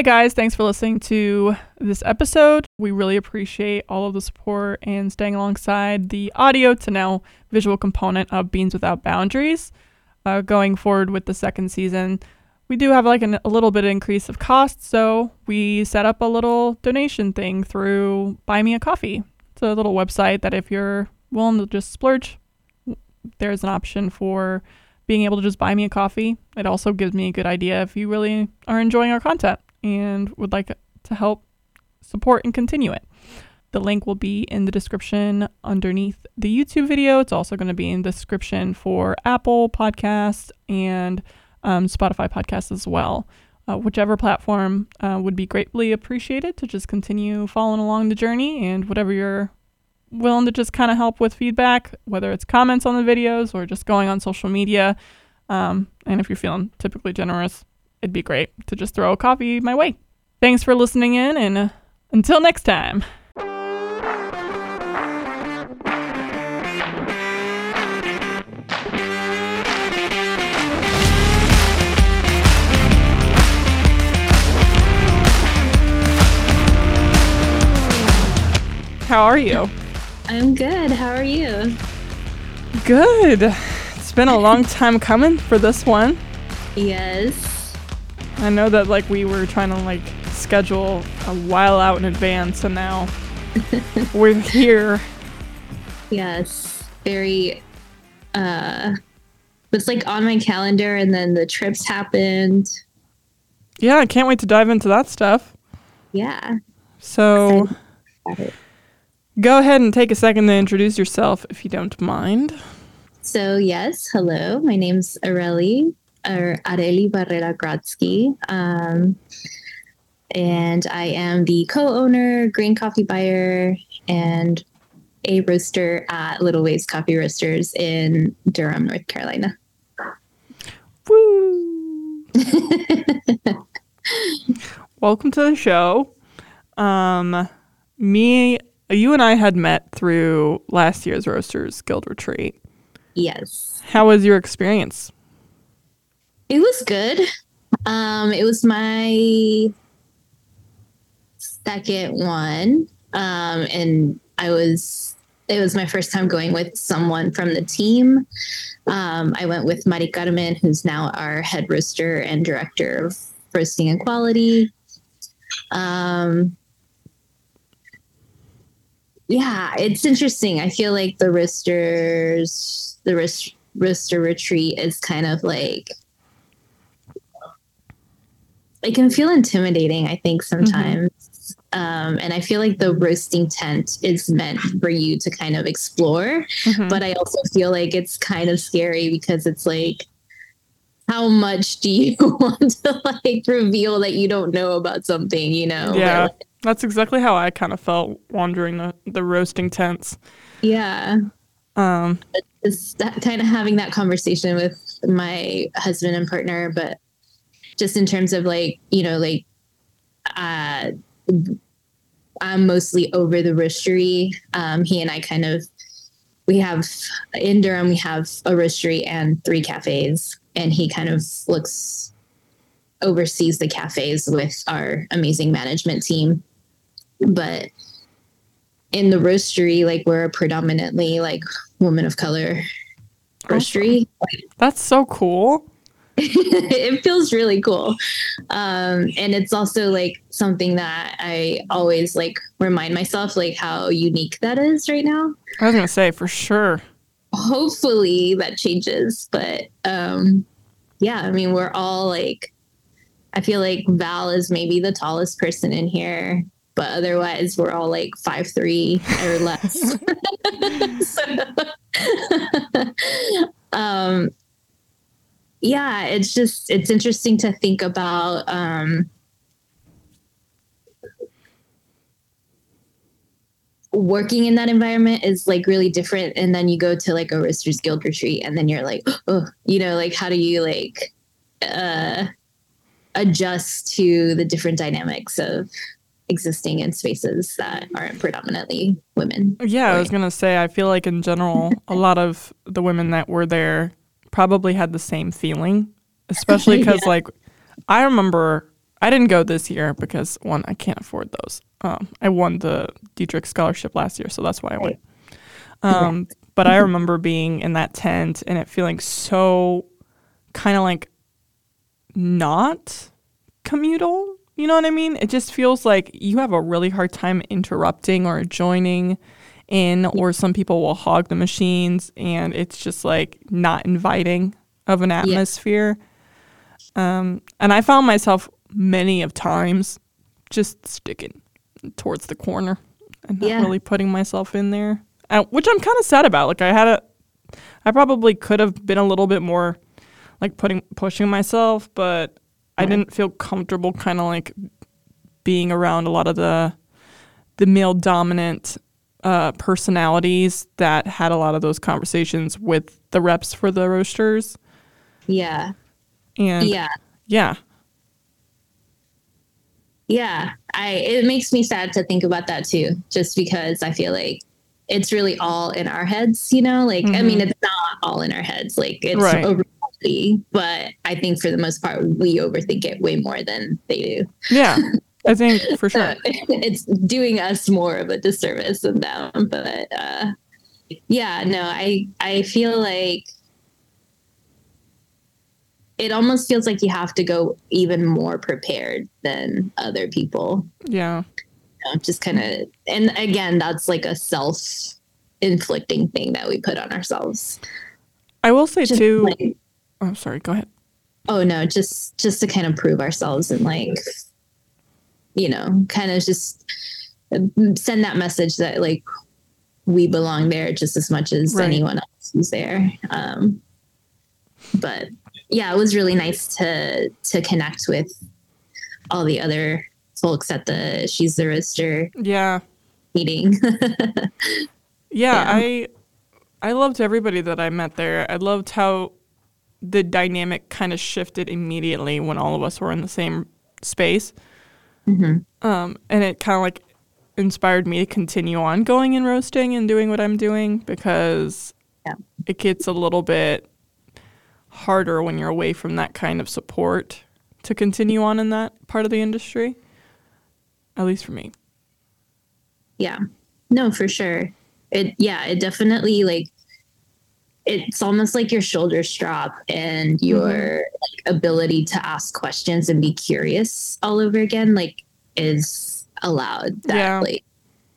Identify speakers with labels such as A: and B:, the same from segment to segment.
A: Hi, guys. Thanks for listening to this episode. We really appreciate all of the support and staying alongside the audio to now visual component of Beans Without Boundaries. Uh, going forward with the second season, we do have like an, a little bit of increase of cost, so we set up a little donation thing through Buy Me a Coffee. It's a little website that if you're willing to just splurge, there's an option for being able to just buy me a coffee. It also gives me a good idea if you really are enjoying our content and would like to help support and continue it. The link will be in the description underneath the YouTube video. It's also going to be in the description for Apple Podcasts and um, Spotify Podcasts as well. Uh, whichever platform uh, would be greatly appreciated to just continue following along the journey and whatever you're willing to just kind of help with feedback, whether it's comments on the videos or just going on social media. Um, and if you're feeling typically generous, it'd be great to just throw a coffee my way. Thanks for listening in, and until next time. How are you?
B: I'm good. How are you?
A: Good. It's been a long time coming for this one.
B: Yes.
A: I know that like we were trying to like schedule a while out in advance and now we're here.
B: Yes. Very uh it's like on my calendar and then the trips happened.
A: Yeah, I can't wait to dive into that stuff.
B: Yeah.
A: So go ahead and take a second to introduce yourself if you don't mind.
B: So yes, hello. My name's Areli or Areli Barrera Grodski. Um, and I am the co-owner, green coffee buyer, and a roaster at Little Waves Coffee Roasters in Durham, North Carolina.
A: Woo! Welcome to the show. Um, me, you and I had met through last year's Roasters Guild retreat.
B: Yes.
A: How was your experience?
B: It was good. Um, it was my second one. Um, and I was it was my first time going with someone from the team. Um, I went with Mari Carmen, who's now our head roaster and director of roasting and quality. Um, yeah, it's interesting. I feel like the roasters, the roast, roaster retreat is kind of like it can feel intimidating. I think sometimes, mm-hmm. um, and I feel like the roasting tent is meant for you to kind of explore, mm-hmm. but I also feel like it's kind of scary because it's like how much do you want to like reveal that you don't know about something, you know?
A: Yeah. Like, that's exactly how I kind of felt wandering the, the roasting tents.
B: Yeah.
A: Um,
B: just that kind of having that conversation with my husband and partner, but just in terms of like, you know, like, uh, I'm mostly over the roastery. Um, he and I kind of, we have in Durham, we have a roastery and three cafes, and he kind of looks, oversees the cafes with our amazing management team but in the roastery, like we're a predominantly like woman of color roastery.
A: That's so cool.
B: it feels really cool. Um, and it's also like something that I always like remind myself like how unique that is right now.
A: I was gonna say for sure.
B: Hopefully that changes. But um yeah, I mean we're all like I feel like Val is maybe the tallest person in here but otherwise we're all like five three or less. so, um, yeah, it's just it's interesting to think about. Um, working in that environment is like really different and then you go to like a roasters guild retreat and then you're like oh you know like how do you like uh adjust to the different dynamics of existing in spaces that aren't predominantly women.
A: Yeah? I was going to say, I feel like in general, a lot of the women that were there probably had the same feeling, especially because, yeah. like, I remember I didn't go this year because one, I can't afford those. Um, I won the Dietrich scholarship last year, so that's why I went. Um, but I remember being in that tent and it feeling so kind of like not communal. You know what I mean? It just feels like you have a really hard time interrupting or joining in, or some people will hog the machines and it's just like not inviting of an atmosphere. Yeah. Um, and I found myself many of times just sticking towards the corner and not yeah. really putting myself in there, uh, which I'm kind of sad about. Like I had a, I probably could have been a little bit more, like putting pushing myself, but I didn't feel comfortable kind of like being around a lot of the the male dominant uh, personalities that had a lot of those conversations with the reps for the roasters.
B: Yeah.
A: And
B: yeah.
A: Yeah.
B: Yeah. I it makes me sad to think about that too, just because I feel like it's really all in our heads, you know? Like mm-hmm. I mean mm-hmm. it's not all in our heads. Like it's right. over but I think for the most part we overthink it way more than they do.
A: Yeah. I think for sure.
B: it's doing us more of a disservice than them. But uh, yeah, no, I I feel like it almost feels like you have to go even more prepared than other people.
A: Yeah.
B: You know, just kind of, and again, that's like a self inflicting thing that we put on ourselves.
A: I will say just too. Like, oh, sorry. Go ahead.
B: Oh no, just just to kind of prove ourselves and like, you know, kind of just send that message that like we belong there just as much as right. anyone else who's there. Um, but yeah, it was really nice to to connect with all the other folks at the She's the Roaster
A: yeah
B: meeting.
A: yeah, yeah, I I loved everybody that I met there. I loved how the dynamic kind of shifted immediately when all of us were in the same space. Mm-hmm. Um, and it kind of like inspired me to continue on going and roasting and doing what I'm doing because yeah. it gets a little bit harder when you're away from that kind of support to continue on in that part of the industry. At least for me.
B: Yeah. No, for sure. It yeah, it definitely like it's almost like your shoulders drop and your mm-hmm. like, ability to ask questions and be curious all over again like is allowed that yeah. like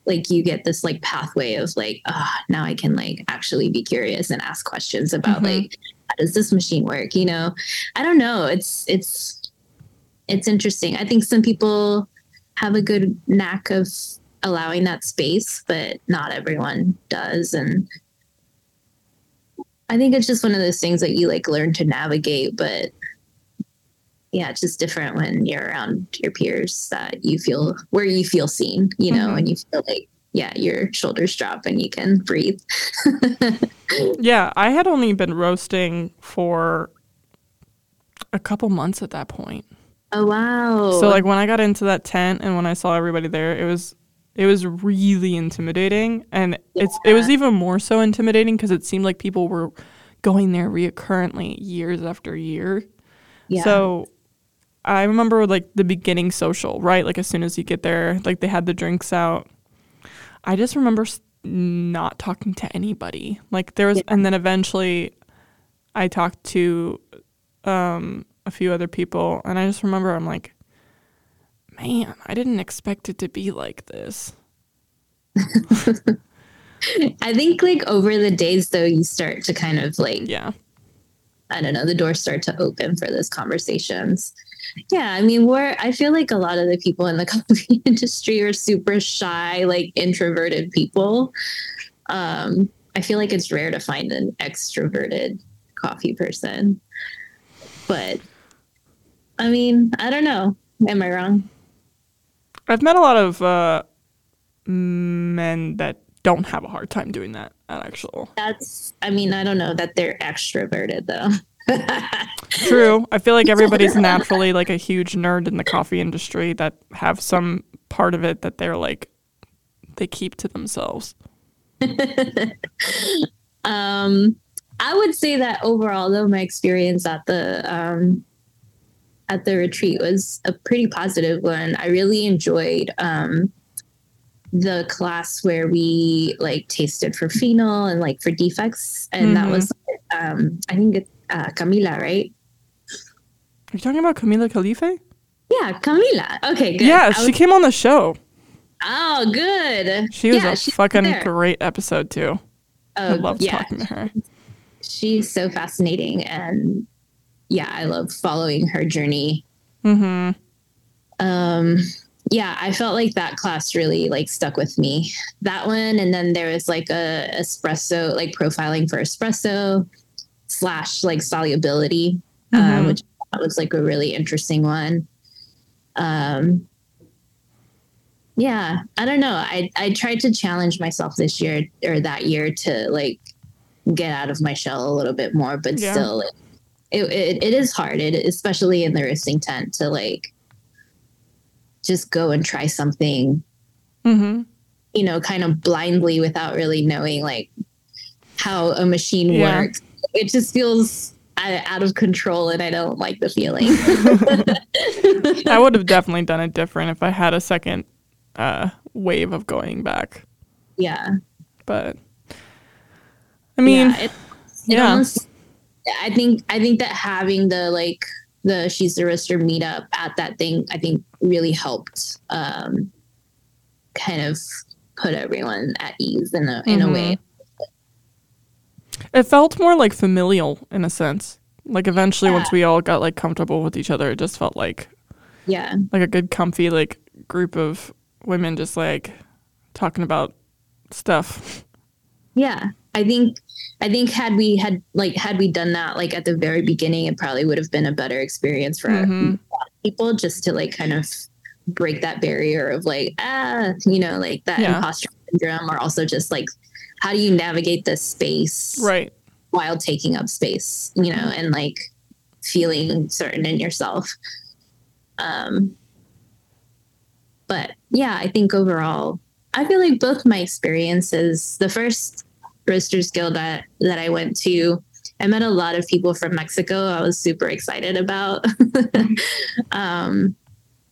B: like you get this like pathway of like oh, now i can like actually be curious and ask questions about mm-hmm. like how does this machine work you know i don't know it's it's it's interesting i think some people have a good knack of allowing that space but not everyone does and i think it's just one of those things that you like learn to navigate but yeah it's just different when you're around your peers that you feel where you feel seen you know mm-hmm. and you feel like yeah, your shoulders drop and you can breathe.
A: yeah, I had only been roasting for a couple months at that point.
B: Oh wow.
A: So like when I got into that tent and when I saw everybody there, it was it was really intimidating and yeah. it's it was even more so intimidating because it seemed like people were going there recurrently years after year. Yeah. So I remember like the beginning social, right? Like as soon as you get there, like they had the drinks out I just remember not talking to anybody. Like there was, yeah. and then eventually I talked to um, a few other people, and I just remember I'm like, man, I didn't expect it to be like this.
B: I think like over the days though, you start to kind of like,
A: yeah,
B: I don't know, the doors start to open for those conversations. Yeah, I mean, we're I feel like a lot of the people in the coffee industry are super shy, like introverted people. Um, I feel like it's rare to find an extroverted coffee person. But I mean, I don't know. Am I wrong?
A: I've met a lot of uh, men that don't have a hard time doing that at actual.
B: That's I mean, I don't know that they're extroverted though.
A: True. I feel like everybody's naturally like a huge nerd in the coffee industry that have some part of it that they're like they keep to themselves.
B: um I would say that overall though my experience at the um at the retreat was a pretty positive one. I really enjoyed um, the class where we like tasted for phenol and like for defects, and mm-hmm. that was um, I think it's uh, Camila, right?
A: Are you talking about Camila Khalife?
B: Yeah, Camila. Okay, good.
A: Yeah, was- she came on the show.
B: Oh, good.
A: She was yeah, a fucking there. great episode too. Oh, I loved yeah. talking to her.
B: She's so fascinating, and yeah, I love following her journey.
A: Hmm.
B: Um. Yeah, I felt like that class really like stuck with me. That one, and then there was like a espresso, like profiling for espresso slash like solubility, uh, mm-hmm. um, which was like a really interesting one. Um, yeah, I don't know. I I tried to challenge myself this year or that year to like get out of my shell a little bit more, but yeah. still, like, it, it it is hard. It especially in the roasting tent to like just go and try something.
A: Mm-hmm.
B: You know, kind of blindly without really knowing like how a machine yeah. works. It just feels out of control and I don't like the feeling.
A: I would have definitely done it different if I had a second uh, wave of going back.
B: Yeah.
A: But I mean,
B: yeah, it, it yeah. Almost, I think I think that having the like the she's the roaster meetup at that thing, I think really helped um, kind of put everyone at ease in a in mm-hmm. a way.
A: It felt more like familial in a sense. Like eventually, yeah. once we all got like comfortable with each other, it just felt like
B: yeah,
A: like a good, comfy like group of women just like talking about stuff.
B: Yeah, I think I think had we had like had we done that like at the very beginning, it probably would have been a better experience for mm-hmm. people just to like kind of break that barrier of like ah you know like that yeah. imposter syndrome or also just like how do you navigate this space
A: right
B: while taking up space you know and like feeling certain in yourself um but yeah, I think overall, I feel like both my experiences, the first Roasters Guild that, that I went to, I met a lot of people from Mexico. I was super excited about. um,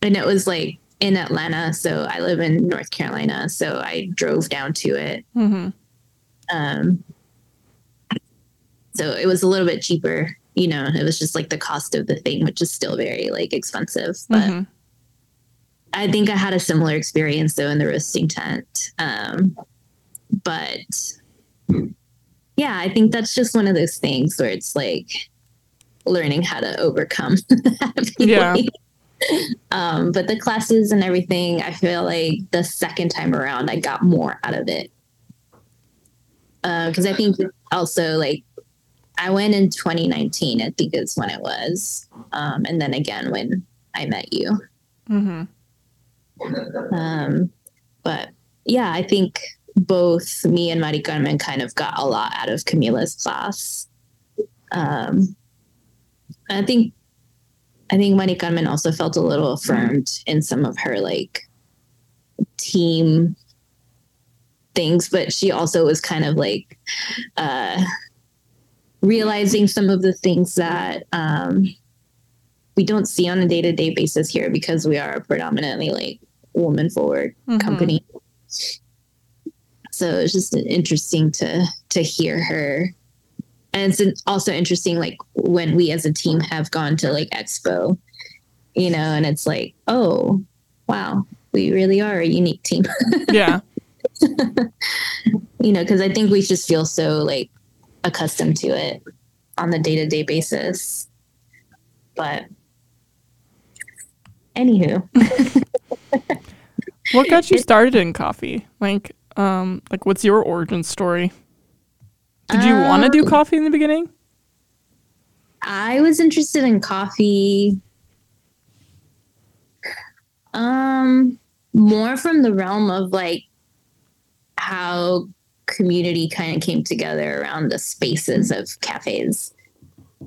B: and it was like in Atlanta. So I live in North Carolina. So I drove down to it.
A: Mm-hmm.
B: Um, so it was a little bit cheaper. You know, it was just like the cost of the thing, which is still very like expensive. But mm-hmm. I think I had a similar experience though in the roasting tent. Um, but yeah, I think that's just one of those things where it's like learning how to overcome.
A: yeah.
B: Um, but the classes and everything, I feel like the second time around, I got more out of it. Because uh, I think also like I went in 2019, I think is when it was. Um, and then again when I met you.
A: Mm-hmm.
B: Um, but yeah, I think both me and Mari Carmen kind of got a lot out of Camila's class. Um, I think I think Mari Carmen also felt a little affirmed in some of her like team things, but she also was kind of like uh, realizing some of the things that um, we don't see on a day to day basis here because we are a predominantly like woman forward mm-hmm. company. So it's just interesting to to hear her. And it's also interesting, like when we as a team have gone to like expo, you know, and it's like, oh, wow, we really are a unique team.
A: yeah.
B: you know, because I think we just feel so like accustomed to it on the day to day basis. But anywho.
A: what got you started in coffee? Like, um, like what's your origin story? Did you um, want to do coffee in the beginning?
B: I was interested in coffee um more from the realm of like how community kind of came together around the spaces of cafes.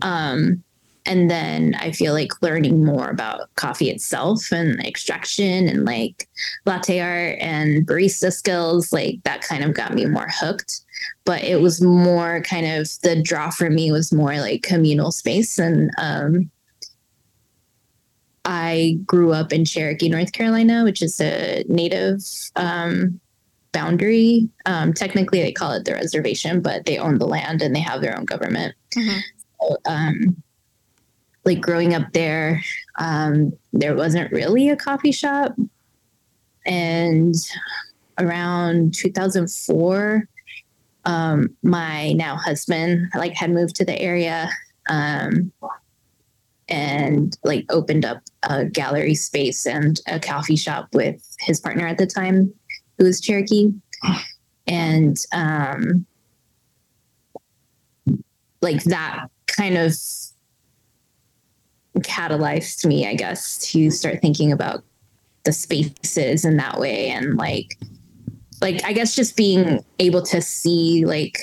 B: Um and then I feel like learning more about coffee itself and extraction and like latte art and barista skills, like that kind of got me more hooked. But it was more kind of the draw for me was more like communal space and um I grew up in Cherokee, North Carolina, which is a native um, boundary. Um, technically, they call it the reservation, but they own the land and they have their own government. Mm-hmm. So, um, like growing up there, um, there wasn't really a coffee shop. And around 2004, um, my now husband like had moved to the area um, and like opened up a gallery space and a coffee shop with his partner at the time, who was Cherokee, and um, like that kind of catalyzed me, I guess, to start thinking about the spaces in that way and like like I guess just being able to see like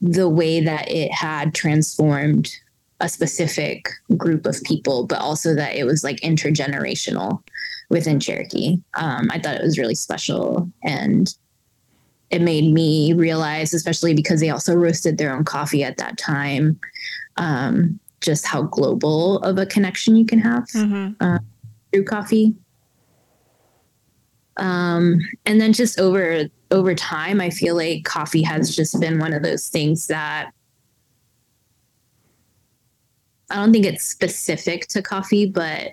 B: the way that it had transformed a specific group of people, but also that it was like intergenerational within Cherokee. Um, I thought it was really special and it made me realize, especially because they also roasted their own coffee at that time, um, just how global of a connection you can have mm-hmm. uh, through coffee. Um, and then just over over time, I feel like coffee has just been one of those things that I don't think it's specific to coffee, but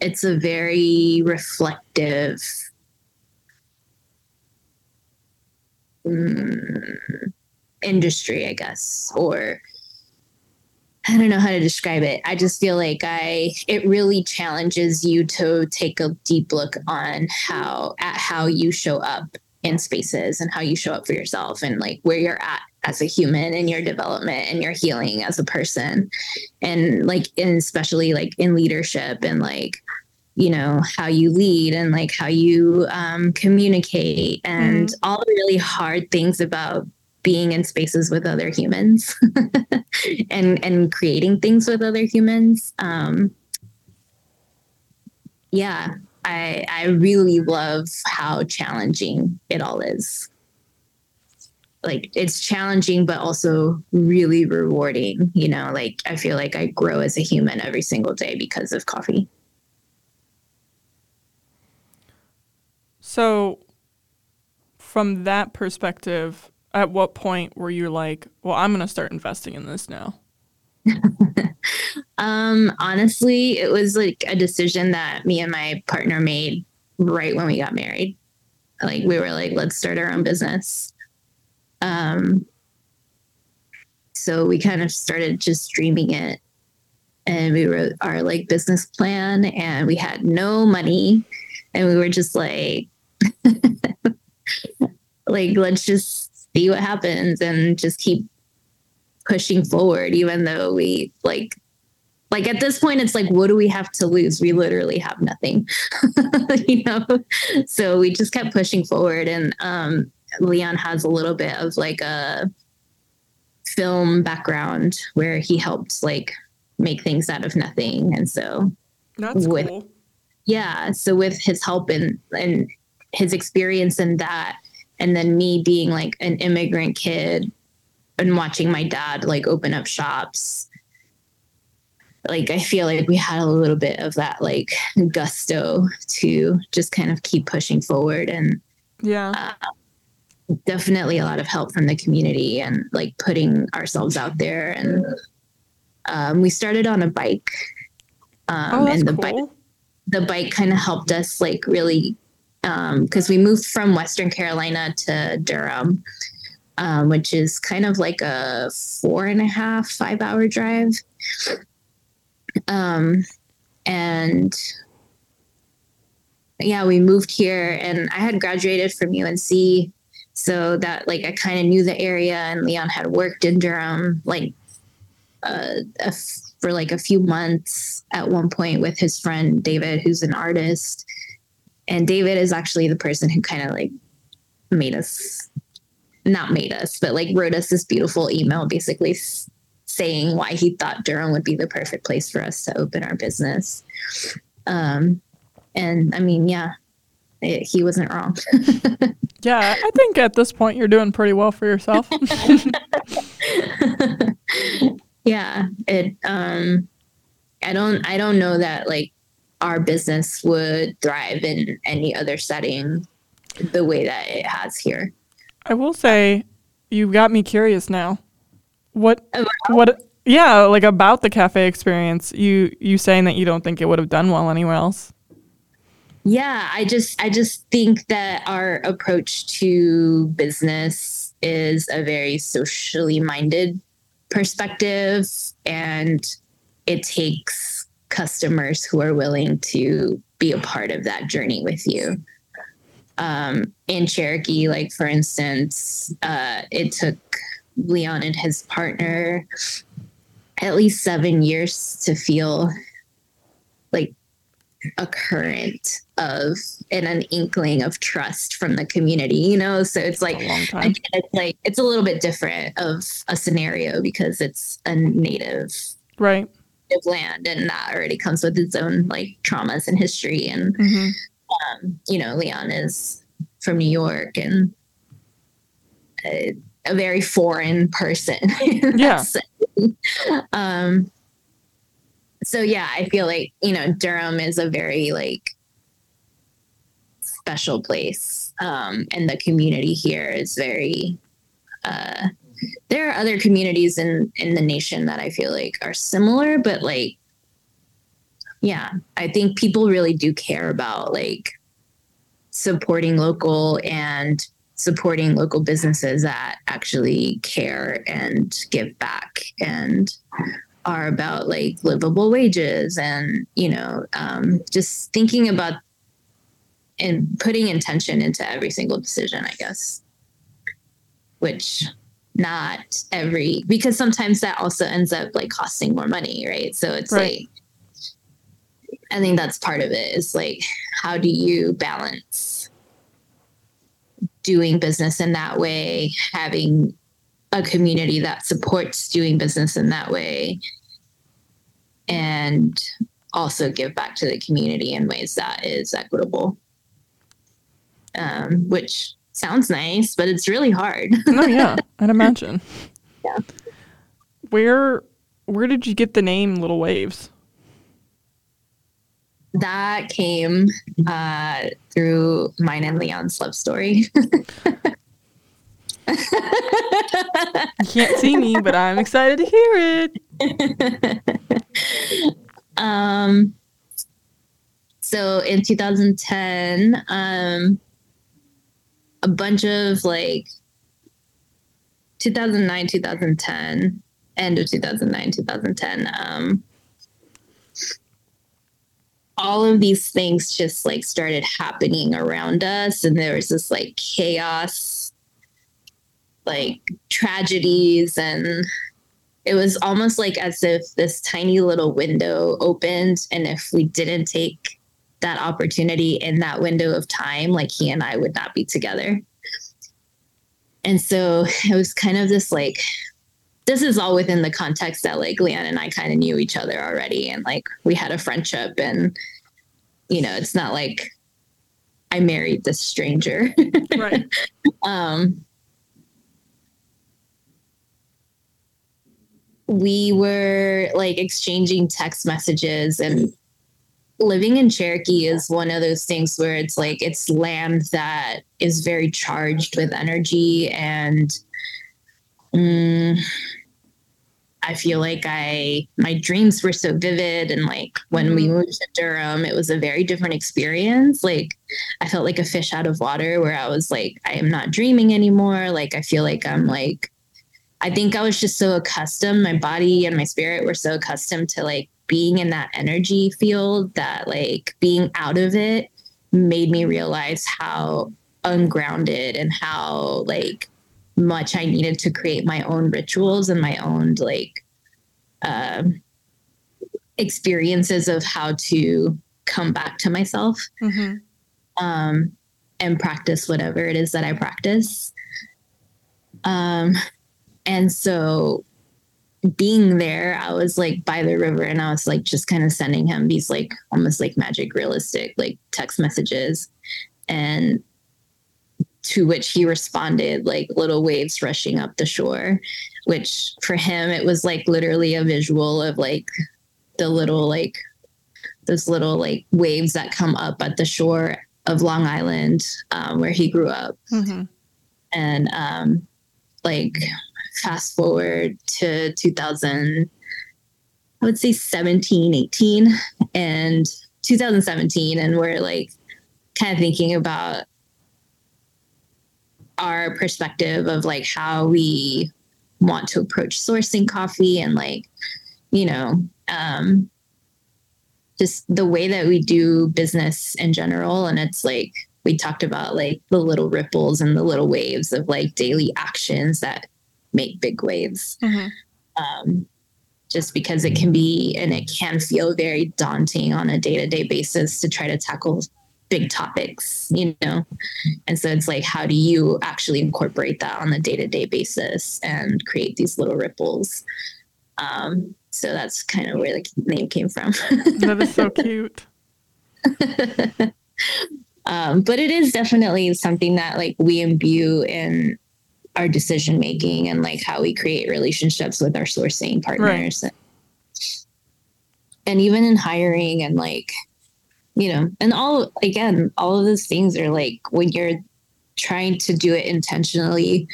B: it's a very reflective um, industry, I guess, or I don't know how to describe it. I just feel like I it really challenges you to take a deep look on how at how you show up in spaces and how you show up for yourself and like where you're at as a human and your development and your healing as a person and like and especially like in leadership and like you know how you lead and like how you um, communicate and mm-hmm. all the really hard things about being in spaces with other humans and and creating things with other humans. Um yeah i i really love how challenging it all is. Like it's challenging but also really rewarding you know? Like i feel like i grow as a human every single day because of coffee.
A: So from that perspective at what point were you like, well, I'm going to start investing in this now?
B: um, honestly, it was like a decision that me and my partner made right when we got married. Like we were like, let's start our own business. Um, so we kind of started just dreaming it and we wrote our like business plan and we had no money and we were just like like let's just see what happens and just keep pushing forward even though we like like at this point it's like what do we have to lose we literally have nothing you know so we just kept pushing forward and um leon has a little bit of like a film background where he helped like make things out of nothing and so
A: that's with cool.
B: yeah so with his help and and his experience in that and then me being like an immigrant kid and watching my dad like open up shops like i feel like we had a little bit of that like gusto to just kind of keep pushing forward and
A: yeah
B: uh, definitely a lot of help from the community and like putting ourselves out there and um, we started on a bike
A: um, oh, and the cool. bike
B: the bike kind of helped us like really because um, we moved from Western Carolina to Durham, um, which is kind of like a four and a half, five hour drive. Um, and yeah, we moved here, and I had graduated from UNC. So that, like, I kind of knew the area, and Leon had worked in Durham, like, uh, for like a few months at one point with his friend David, who's an artist and David is actually the person who kind of like made us, not made us, but like wrote us this beautiful email basically s- saying why he thought Durham would be the perfect place for us to open our business. Um, and I mean, yeah, it, he wasn't wrong.
A: yeah, I think at this point you're doing pretty well for yourself.
B: yeah, it um I don't I don't know that like our business would thrive in any other setting the way that it has here.
A: I will say you've got me curious now. What what yeah, like about the cafe experience. You you saying that you don't think it would have done well anywhere else.
B: Yeah, I just I just think that our approach to business is a very socially minded perspective and it takes customers who are willing to be a part of that journey with you. Um, in Cherokee, like for instance, uh, it took Leon and his partner at least seven years to feel like a current of and an inkling of trust from the community, you know? So it's like again, it's like it's a little bit different of a scenario because it's a native
A: right
B: land and that already comes with its own like traumas and history and mm-hmm. um, you know, Leon is from New York and a, a very foreign person.
A: yeah.
B: um so yeah, I feel like, you know, Durham is a very like special place. Um, and the community here is very uh there are other communities in in the nation that I feel like are similar, but like yeah, I think people really do care about like supporting local and supporting local businesses that actually care and give back and are about like livable wages and you know um, just thinking about and putting intention into every single decision i guess. Which not every because sometimes that also ends up like costing more money right so it's right. like i think that's part of it is like how do you balance doing business in that way having a community that supports doing business in that way and also give back to the community in ways that is equitable um, which sounds nice but it's really hard.
A: Oh yeah i'd imagine.
B: Yeah.
A: Where where did you get the name little waves?
B: That came uh, through mine and leon's love story.
A: You can't see me, but I'm excited to hear
B: it. um, so in 2010, um, a bunch of like 2009, 2010, end of 2009, 2010, um, all of these things just like started happening around us and there was this like chaos like tragedies and it was almost like as if this tiny little window opened and if we didn't take that opportunity in that window of time like he and I would not be together. And so it was kind of this like this is all within the context that like Leon and I kind of knew each other already and like we had a friendship and you know it's not like I married this stranger.
A: Right.
B: um we were like exchanging text messages and living in Cherokee is one of those things where it's like it's land that is very charged with energy and um, I feel like I my dreams were so vivid and like when we mm-hmm. moved to Durham it was a very different experience like I felt like a fish out of water where I was like I am not dreaming anymore like I feel like I'm like I think I was just so accustomed, my body and my spirit were so accustomed to like being in that energy field that like being out of it made me realize how ungrounded and how like much I needed to create my own rituals and my own like uh, experiences of how to come back to myself mm-hmm. um, and practice whatever it is that I practice. Um, and so being there, I was like by the river and I was like just kind of sending him these like almost like magic realistic like text messages. And to which he responded like little waves rushing up the shore, which for him it was like literally a visual of like the little like those little like waves that come up at the shore of Long Island, um, where he grew up.
A: Mm-hmm.
B: And um, like fast forward to 2000, I would say 17, 18, and 2017. And we're like kind of thinking about our perspective of like how we want to approach sourcing coffee and like, you know, um, just the way that we do business in general. And it's like we talked about like the little ripples and the little waves of like daily actions that make big waves.
A: Mm-hmm.
B: Um, just because it can be and it can feel very daunting on a day to day basis to try to tackle big topics, you know? And so it's like, how do you actually incorporate that on a day to day basis and create these little ripples? Um, so that's kind of where the name came from.
A: that is so cute.
B: um, but it is definitely something that like we imbue in our decision making and like how we create relationships with our sourcing partners. Right. And even in hiring and like, you know, and all again, all of those things are like when you're trying to do it intentionally,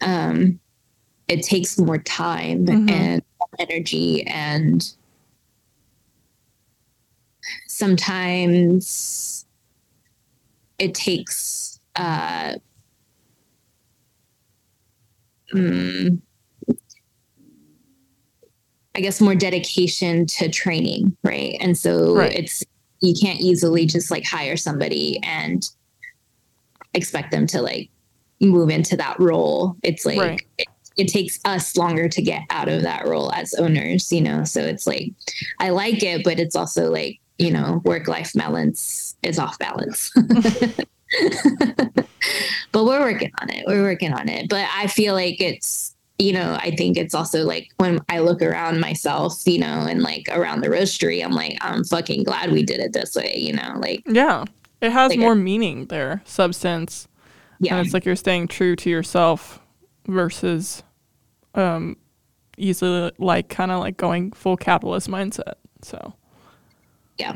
B: um, it takes more time mm-hmm. and energy and sometimes it takes uh um, I guess more dedication to training, right? And so right. it's you can't easily just like hire somebody and expect them to like move into that role. It's like right. it, it takes us longer to get out of that role as owners, you know. So it's like I like it, but it's also like, you know, work life balance is off balance. but we're working on it. We're working on it. But I feel like it's, you know, I think it's also like when I look around myself, you know, and like around the roastery, I'm like, I'm fucking glad we did it this way, you know, like.
A: Yeah. It has like more a, meaning there, substance. Yeah. And it's like you're staying true to yourself versus um easily like kind of like going full capitalist mindset. So.
B: Yeah.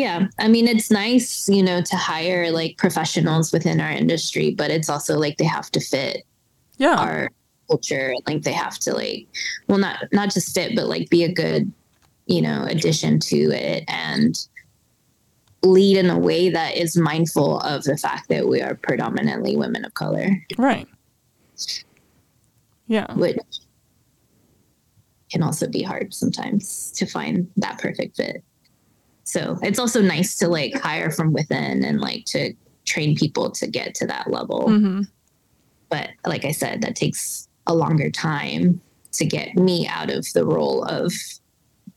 B: Yeah. I mean, it's nice, you know, to hire like professionals within our industry, but it's also like they have to fit
A: yeah.
B: our culture. Like they have to like, well, not, not just fit, but like be a good, you know, addition to it and lead in a way that is mindful of the fact that we are predominantly women of color.
A: Right. Yeah.
B: Which can also be hard sometimes to find that perfect fit. So it's also nice to like hire from within and like to train people to get to that level.
A: Mm-hmm.
B: But like I said, that takes a longer time to get me out of the role of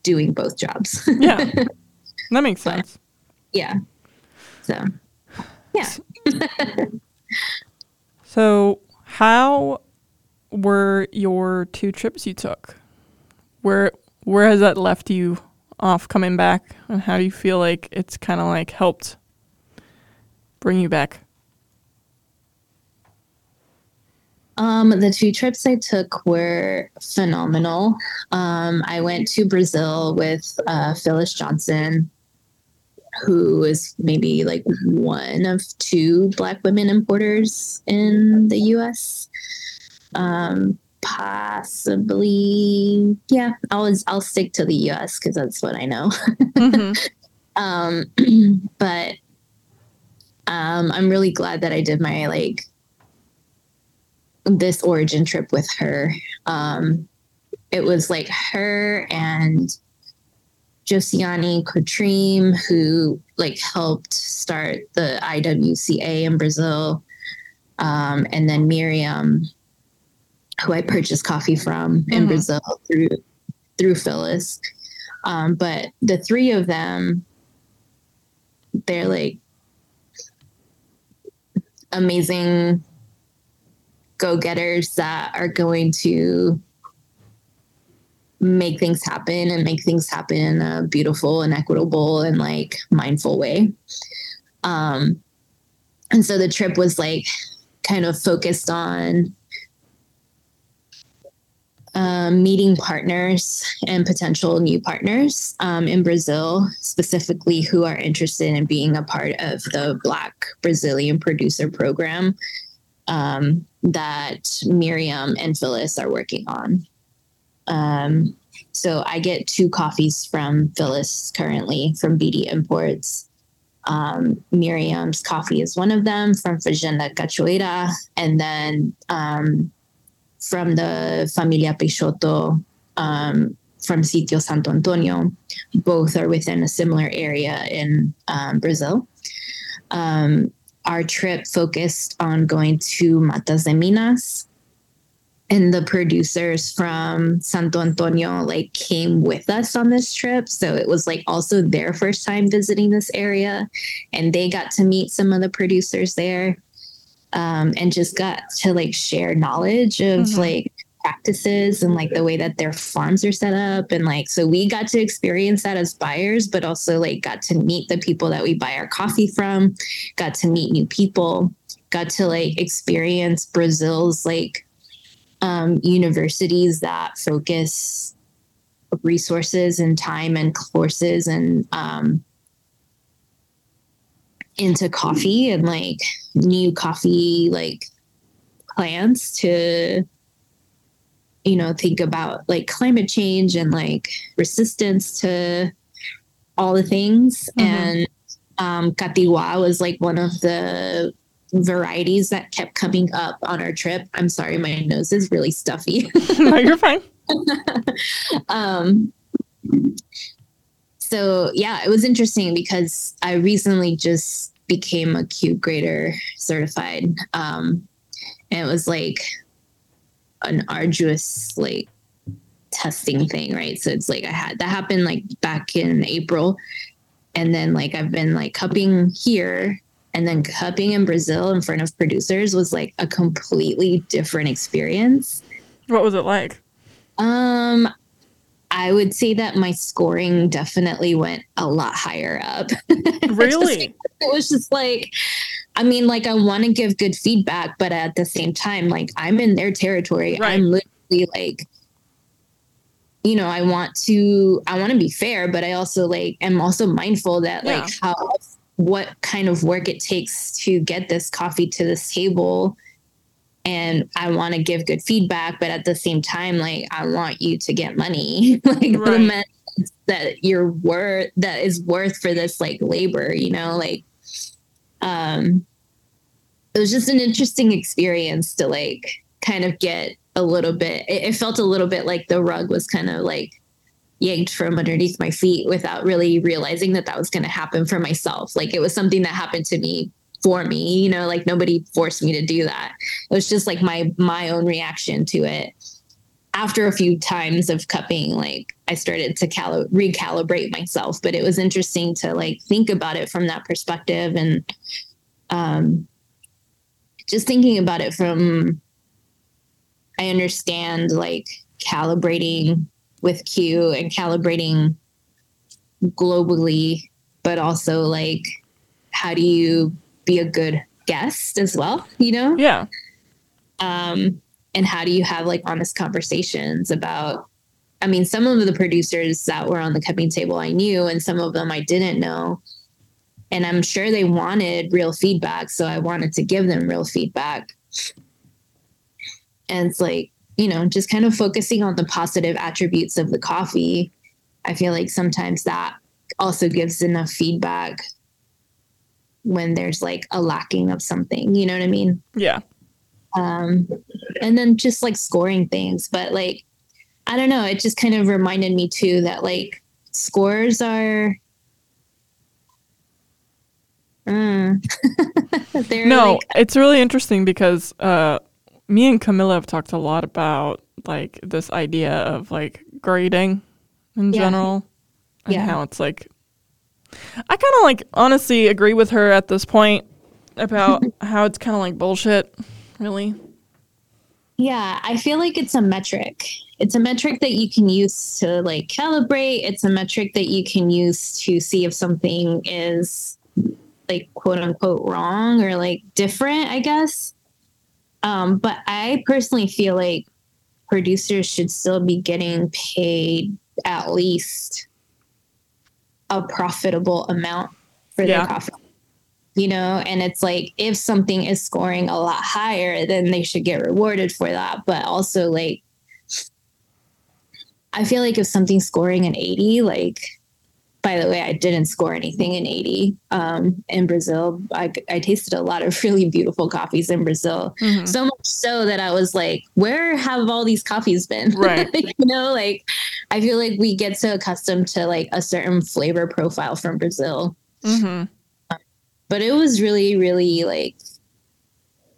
B: doing both jobs.
A: yeah. That makes sense.
B: But, yeah. So, yeah.
A: so, how were your two trips you took? Where where has that left you off coming back and how do you feel like it's kind of like helped bring you back
B: um, the two trips I took were phenomenal. Um, I went to Brazil with uh, Phyllis Johnson, who is maybe like one of two Black women importers in the US. Um, possibly yeah i'll i'll stick to the us because that's what i know. Mm-hmm. um but um i'm really glad that i did my like this origin trip with her. Um it was like her and Josiane Cotrim, who like helped start the IWCA in Brazil, um, and then Miriam, who I purchased coffee from mm-hmm. in Brazil through through Phyllis. Um, but the three of them, they're like amazing go-getters that are going to make things happen and make things happen in a beautiful and equitable and like mindful way. Um, and so the trip was like kind of focused on um, meeting partners and potential new partners um, in Brazil, specifically who are interested in being a part of the Black Brazilian Producer Program um, that Miriam and Phyllis are working on. Um, so I get two coffees from Phyllis currently from BD Imports. Um, Miriam's coffee is one of them from Fazenda Cachoeira, and then um, from the Familia Peixoto um, from Sitio Santo Antonio. Both are within a similar area in um, Brazil. Um, our trip focused on going to Matas de Minas, and the producers from Santo Antonio like came with us on this trip. So it was like also their first time visiting this area, and they got to meet some of the producers there um, and just got to like share knowledge of mm-hmm. like practices and like the way that their farms are set up and like so we got to experience that as buyers but also like got to meet the people that we buy our coffee from got to meet new people got to like experience brazil's like um, universities that focus resources and time and courses and um, into coffee and like new coffee like plants to you know think about like climate change and like resistance to all the things. Mm-hmm. and um katiwa was like one of the varieties that kept coming up on our trip. I'm sorry my nose is really stuffy.
A: No you're fine.
B: Um so yeah, it was interesting because I recently just became a Q grader certified. Um, and it was like an arduous like testing thing, right? So it's like I had that happened like back in April. And then like I've been like cupping here and then cupping in Brazil in front of producers was like a completely different experience.
A: What was it like?
B: Um I would say that my scoring definitely went a lot higher up.
A: Really?
B: it was just like, I mean, like I want to give good feedback, but at the same time, like I'm in their territory. Right. I'm literally like, you know, I want to, I want to be fair, but I also like am also mindful that yeah. like how, what kind of work it takes to get this coffee to this table and I want to give good feedback, but at the same time, like I want you to get money, like right. the money that you're worth that is worth for this like labor, you know, like um it was just an interesting experience to like kind of get a little bit it, it felt a little bit like the rug was kind of like yanked from underneath my feet without really realizing that that was going to happen for myself like it was something that happened to me for me you know like nobody forced me to do that. It was just like my my own reaction to it. After a few times of cupping like i started to cali- recalibrate myself but it was interesting to like think about it from that perspective and um just thinking about it from i understand like calibrating with q and calibrating globally but also like how do you be a good guest as well, you know?
A: Yeah.
B: Um, and how do you have like honest conversations about I mean, some of the producers that were on the cupping table I knew, and some of them I didn't know. And I'm sure they wanted real feedback. So I wanted to give them real feedback. And it's like, you know, just kind of focusing on the positive attributes of the coffee. I feel like sometimes that also gives enough feedback when there's like a lacking of something. You know what I mean?
A: Yeah.
B: Um, and then just like scoring things, but like I don't know, it just kind of reminded me too that like scores are
A: Mm. no, like, it's really interesting because uh, me and Camilla have talked a lot about like this idea of like grading in yeah. general and yeah. how it's like I kind of like honestly agree with her at this point about how it's kind of like bullshit, really.
B: Yeah, I feel like it's a metric. It's a metric that you can use to like calibrate. It's a metric that you can use to see if something is like quote unquote wrong or like different, I guess. Um, but I personally feel like producers should still be getting paid at least a profitable amount for
A: Yeah.
B: their coffee. You know, and it's like if something is scoring a lot higher, then they should get rewarded for that. But also, like, I feel like if something's scoring an 80, like, by the way, I didn't score anything in 80 um, in Brazil. I, I tasted a lot of really beautiful coffees in Brazil.
A: Mhm.
B: So much so that I was like, where have all these coffees been?
A: Right.
B: you know, like I feel like we get so accustomed to like a certain flavor profile from Brazil.
A: Mhm.
B: But it was really, really like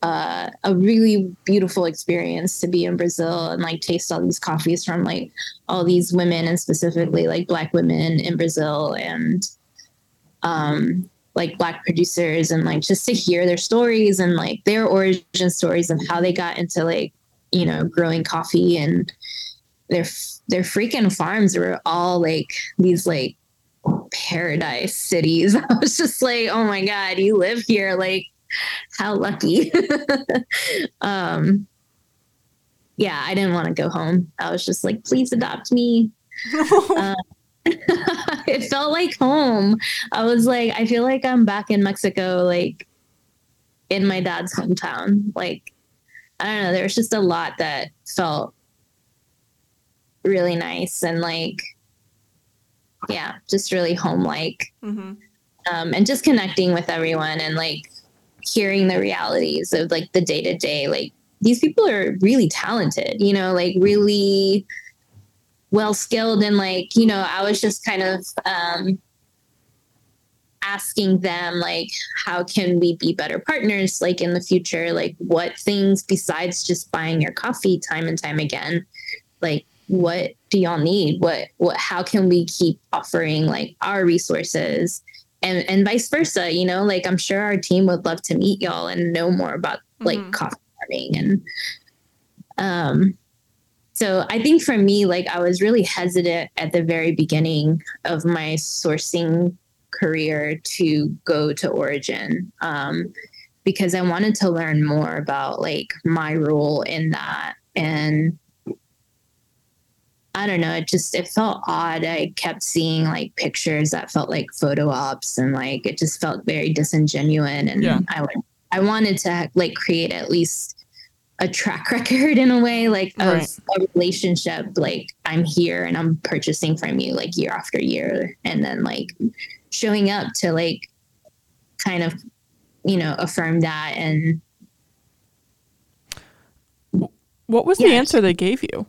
B: uh, a really beautiful experience to be in Brazil and like taste all these coffees from like all these women and specifically like black women in Brazil and um like black producers and like just to hear their stories and like their origin stories of how they got into like you know growing coffee and their their freaking farms were all like these like paradise cities. I was just like, oh my god, you live here like how lucky. um yeah, I didn't want to go home. I was just like, please adopt me. Uh, it felt like home. I was like, I feel like I'm back in Mexico, like in my dad's hometown. Like, I don't know, there was just a lot that felt really nice and like, yeah, just really home like.
A: Mhm.
B: Um, and just connecting with everyone and like hearing the realities of like the day to day. Like, these people are really talented, you know, like really well skilled and like you know i was just kind of um asking them like how can we be better partners like in the future like what things besides just buying your coffee time and time again like what do y'all need what what how can we keep offering like our resources and and vice versa you know like i'm sure our team would love to meet y'all and know more about like
A: Mhm.
B: coffee farming and um so I think for me, like I was really hesitant at the very beginning of my sourcing career to go to Origin um, because I wanted to learn more about like my role in that. And I don't know, it just it felt odd. I kept seeing like pictures that felt like photo ops and like it just felt very disingenuous. And
A: Yeah.
B: I I wanted to like create at least a track record in a way like of
A: Right.
B: a relationship like i'm here and i'm purchasing from you like year after year and then like showing up to like kind of you know affirm that and
A: What was the answer they gave you?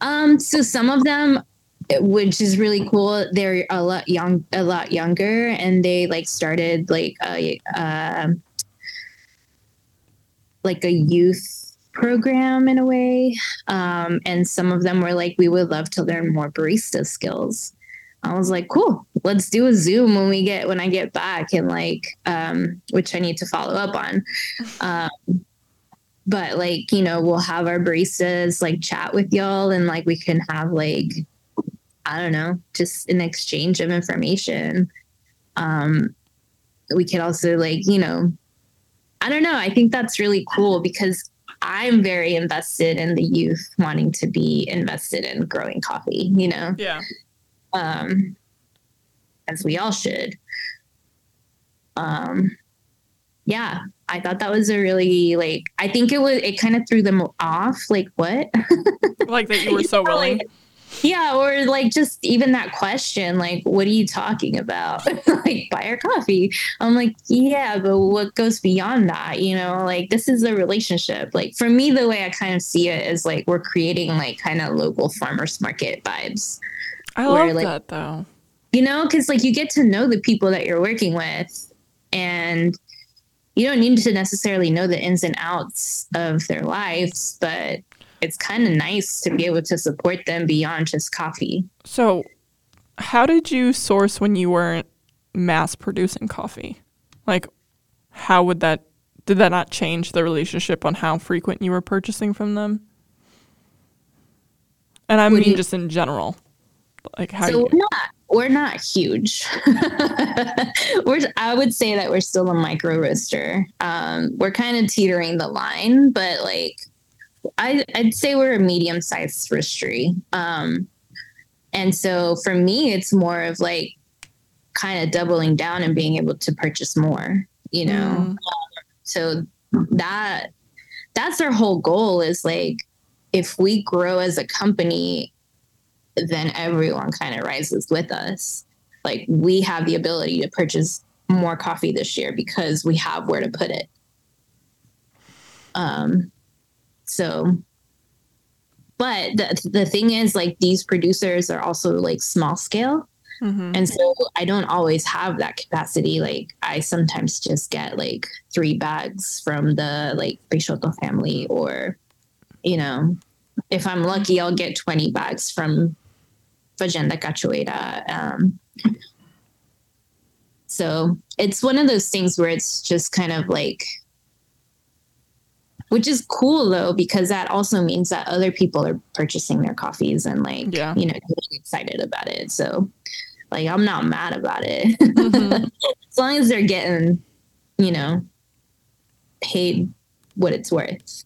B: Um so some of them which is really cool they're a lot young a lot younger and they like started like a uh, like a youth program in a way. Um and some of them were like we would love to learn more barista skills. I was like cool let's do a zoom when we get when i get back and like um which i need to follow up on. Um but like you know we'll have our baristas like chat with y'all and like we can have like i don't know just an exchange of information. Um we could also like you know i don't know i think that's really cool because i'm very invested in the youth wanting to be invested in growing coffee you know?
A: Yeah.
B: um as we all should. Um yeah i thought that was a really like i think it was it kind of threw them off like what?
A: Like that you were so willing.
B: yeah or like just even that question like what are you talking about? Like buy our coffee. I'm like yeah but what goes beyond that? You know like this is a relationship. Like for me the way i kind of see it is like we're creating like kind of local farmers market vibes.
A: I
B: where,
A: love
B: like-
A: that though.
B: you know because like you get to know the people that you're working with and you don't need to necessarily know the ins and outs of their lives but it's kind of nice to be able to support them beyond just coffee
A: So, how did you source when you weren't mass producing coffee? Like, how would that, did that not change the relationship on how frequent you were purchasing from them? And I mean,
B: you-
A: just in general. Like, how
B: so
A: you,
B: not we're not huge we're i would say that we're still a micro roaster um we're kind of teetering the line but like I, I'd say we're a medium sized roastery. Um, and so for me, it's more of like kind of doubling down and being able to purchase more, you know? Mm. Um, so that that's our whole goal is like if we grow as a company, then everyone kind of rises with us. Like we have the ability to purchase more coffee this year because we have where to put it. Um, so, but the the thing is, like these producers are also like small scale, mm-hmm. and so I don't always have that capacity. Like I sometimes just get like three bags from the like Peixoto family, or you know, if I'm lucky, I'll get twenty bags from Fazenda Cachoeira. Um, so it's one of those things where it's just kind of like, which is cool though, because that also means that other people are purchasing their coffees and like, yeah. you know, getting excited about it. So like, I'm not mad about it. Mm-hmm. as long as they're getting, you know, paid what it's worth.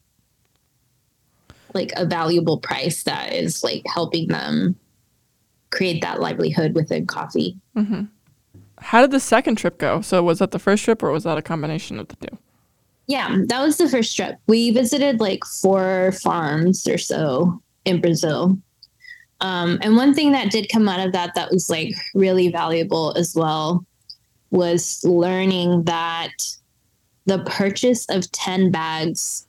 B: Like a valuable price that is like helping them create that livelihood within coffee. Mm-hmm.
A: How did the second trip go? So was that the first trip or was that a combination of the two?
B: Yeah, that was the first trip. We visited like four farms or so in Brazil. Um, and one thing that did come out of that that was like really valuable as well was learning that the purchase of 10 bags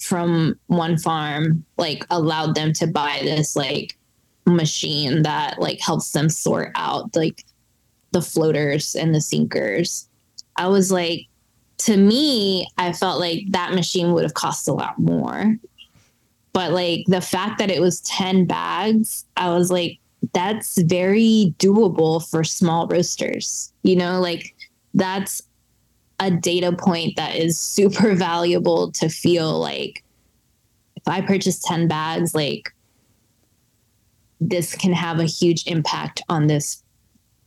B: from one farm like allowed them to buy this like machine that like helps them sort out like the floaters and the sinkers. I was like, to me, I felt like that machine would have cost a lot more. But like the fact that it was 10 bags, I was like, that's very doable for small roasters. You know, like that's a data point that is super valuable to feel like if I purchase 10 bags, like this can have a huge impact on this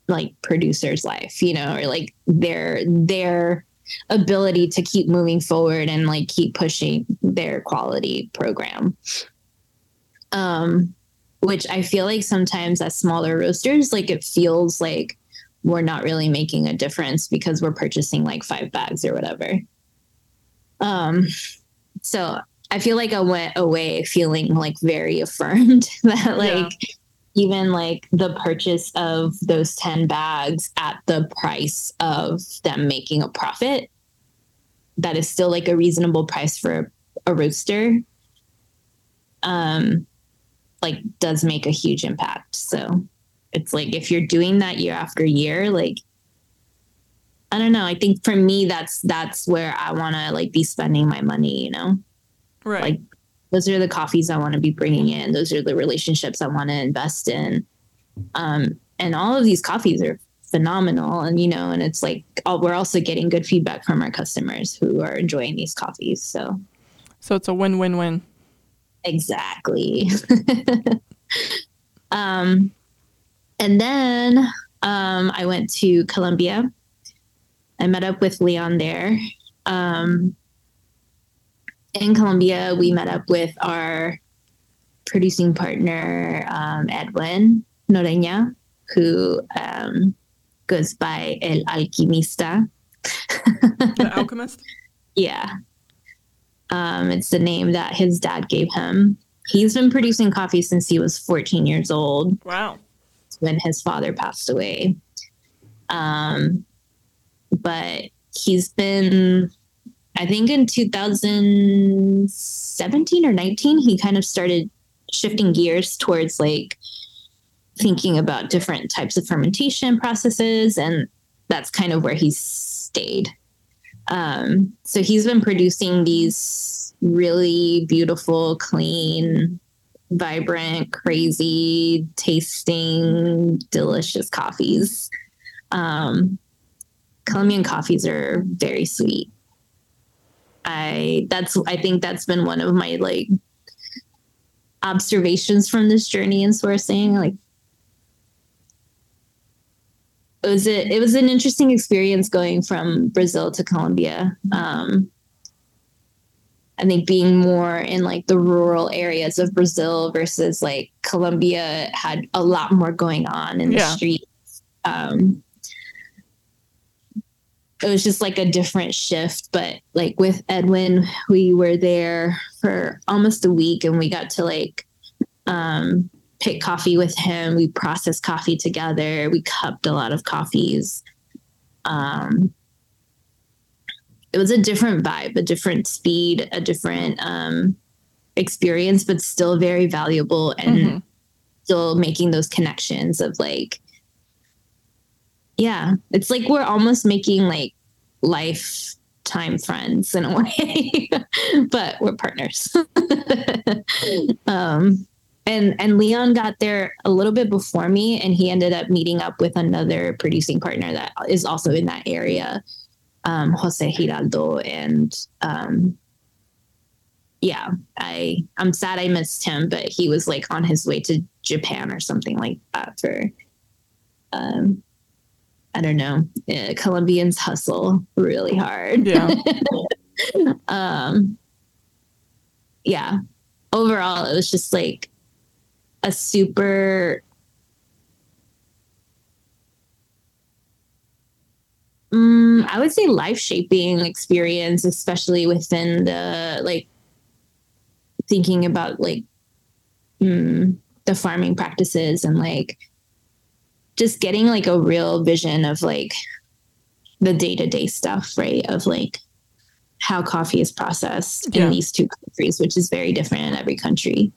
B: like producer's life, you know, or like their their ability to keep moving forward and like keep pushing their quality program. Um which I feel like sometimes as smaller roasters, like it feels like we're not really making a difference because we're purchasing like five bags or whatever. Um so I feel like I went away feeling like very affirmed that like yeah even like the purchase of those 10 bags at the price of them making a profit that is still like a reasonable price for a roaster um like does make a huge impact. So it's like if you're doing that year after year like i don't know. I think for me that's that's where i want to like be spending my money you know
A: right
B: like those are the coffees I want to be bringing in. Those are the relationships I want to invest in. Um, and all of these coffees are phenomenal. And, you know, and it's like we're also getting good feedback from our customers who are enjoying these coffees. So,
A: so it's a win win win.
B: Exactly. um, and then um, I went to Colombia. I met up with Leon there. Um, in Colombia, we met up with our producing partner, um, Edwin Noreña, who um, goes by El Alquimista.
A: the alchemist?
B: yeah. Um, it's the name that his dad gave him. He's been producing coffee since he was 14 years old.
A: Wow.
B: When his father passed away. Um, but he's been I think in 2017 or 19, he kind of started shifting gears towards like thinking about different types of fermentation processes. And that's kind of where he stayed. Um, so he's been producing these really beautiful, clean, vibrant, crazy, tasting, delicious coffees. Um, Colombian coffees are very sweet. I that's I think that's been one of my like observations from this journey in sourcing. Like it was a, it was an interesting experience going from Brazil to Colombia. Um, I think being more in like the rural areas of Brazil versus like Colombia had a lot more going on in the streets. Um, it was just like a different shift, but like with Edwin, we were there for almost a week and we got to like um, pick coffee with him. We processed coffee together. We cupped a lot of coffees. Um, it was a different vibe, a different speed, a different um, experience, but still very valuable and
A: Mhm.
B: still making those connections of like, yeah, it's like we're almost making like lifetime friends in a way, but we're partners. um, and and Leon got there a little bit before me, and he ended up meeting up with another producing partner that is also in that area, um, Jose Giraldo, and um, yeah, I I'm sad I missed him, but he was like on his way to Japan or something like that for, um, I don't know, uh, Colombians hustle really hard.
A: Yeah.
B: um, yeah. Overall, it was just like a super mm, I would say life shaping experience, especially within the like thinking about like mm, the farming practices and like just getting like a real vision of like the day to day stuff, right? Of like how coffee is processed
A: Yeah.
B: in these two countries, which is very different in every country.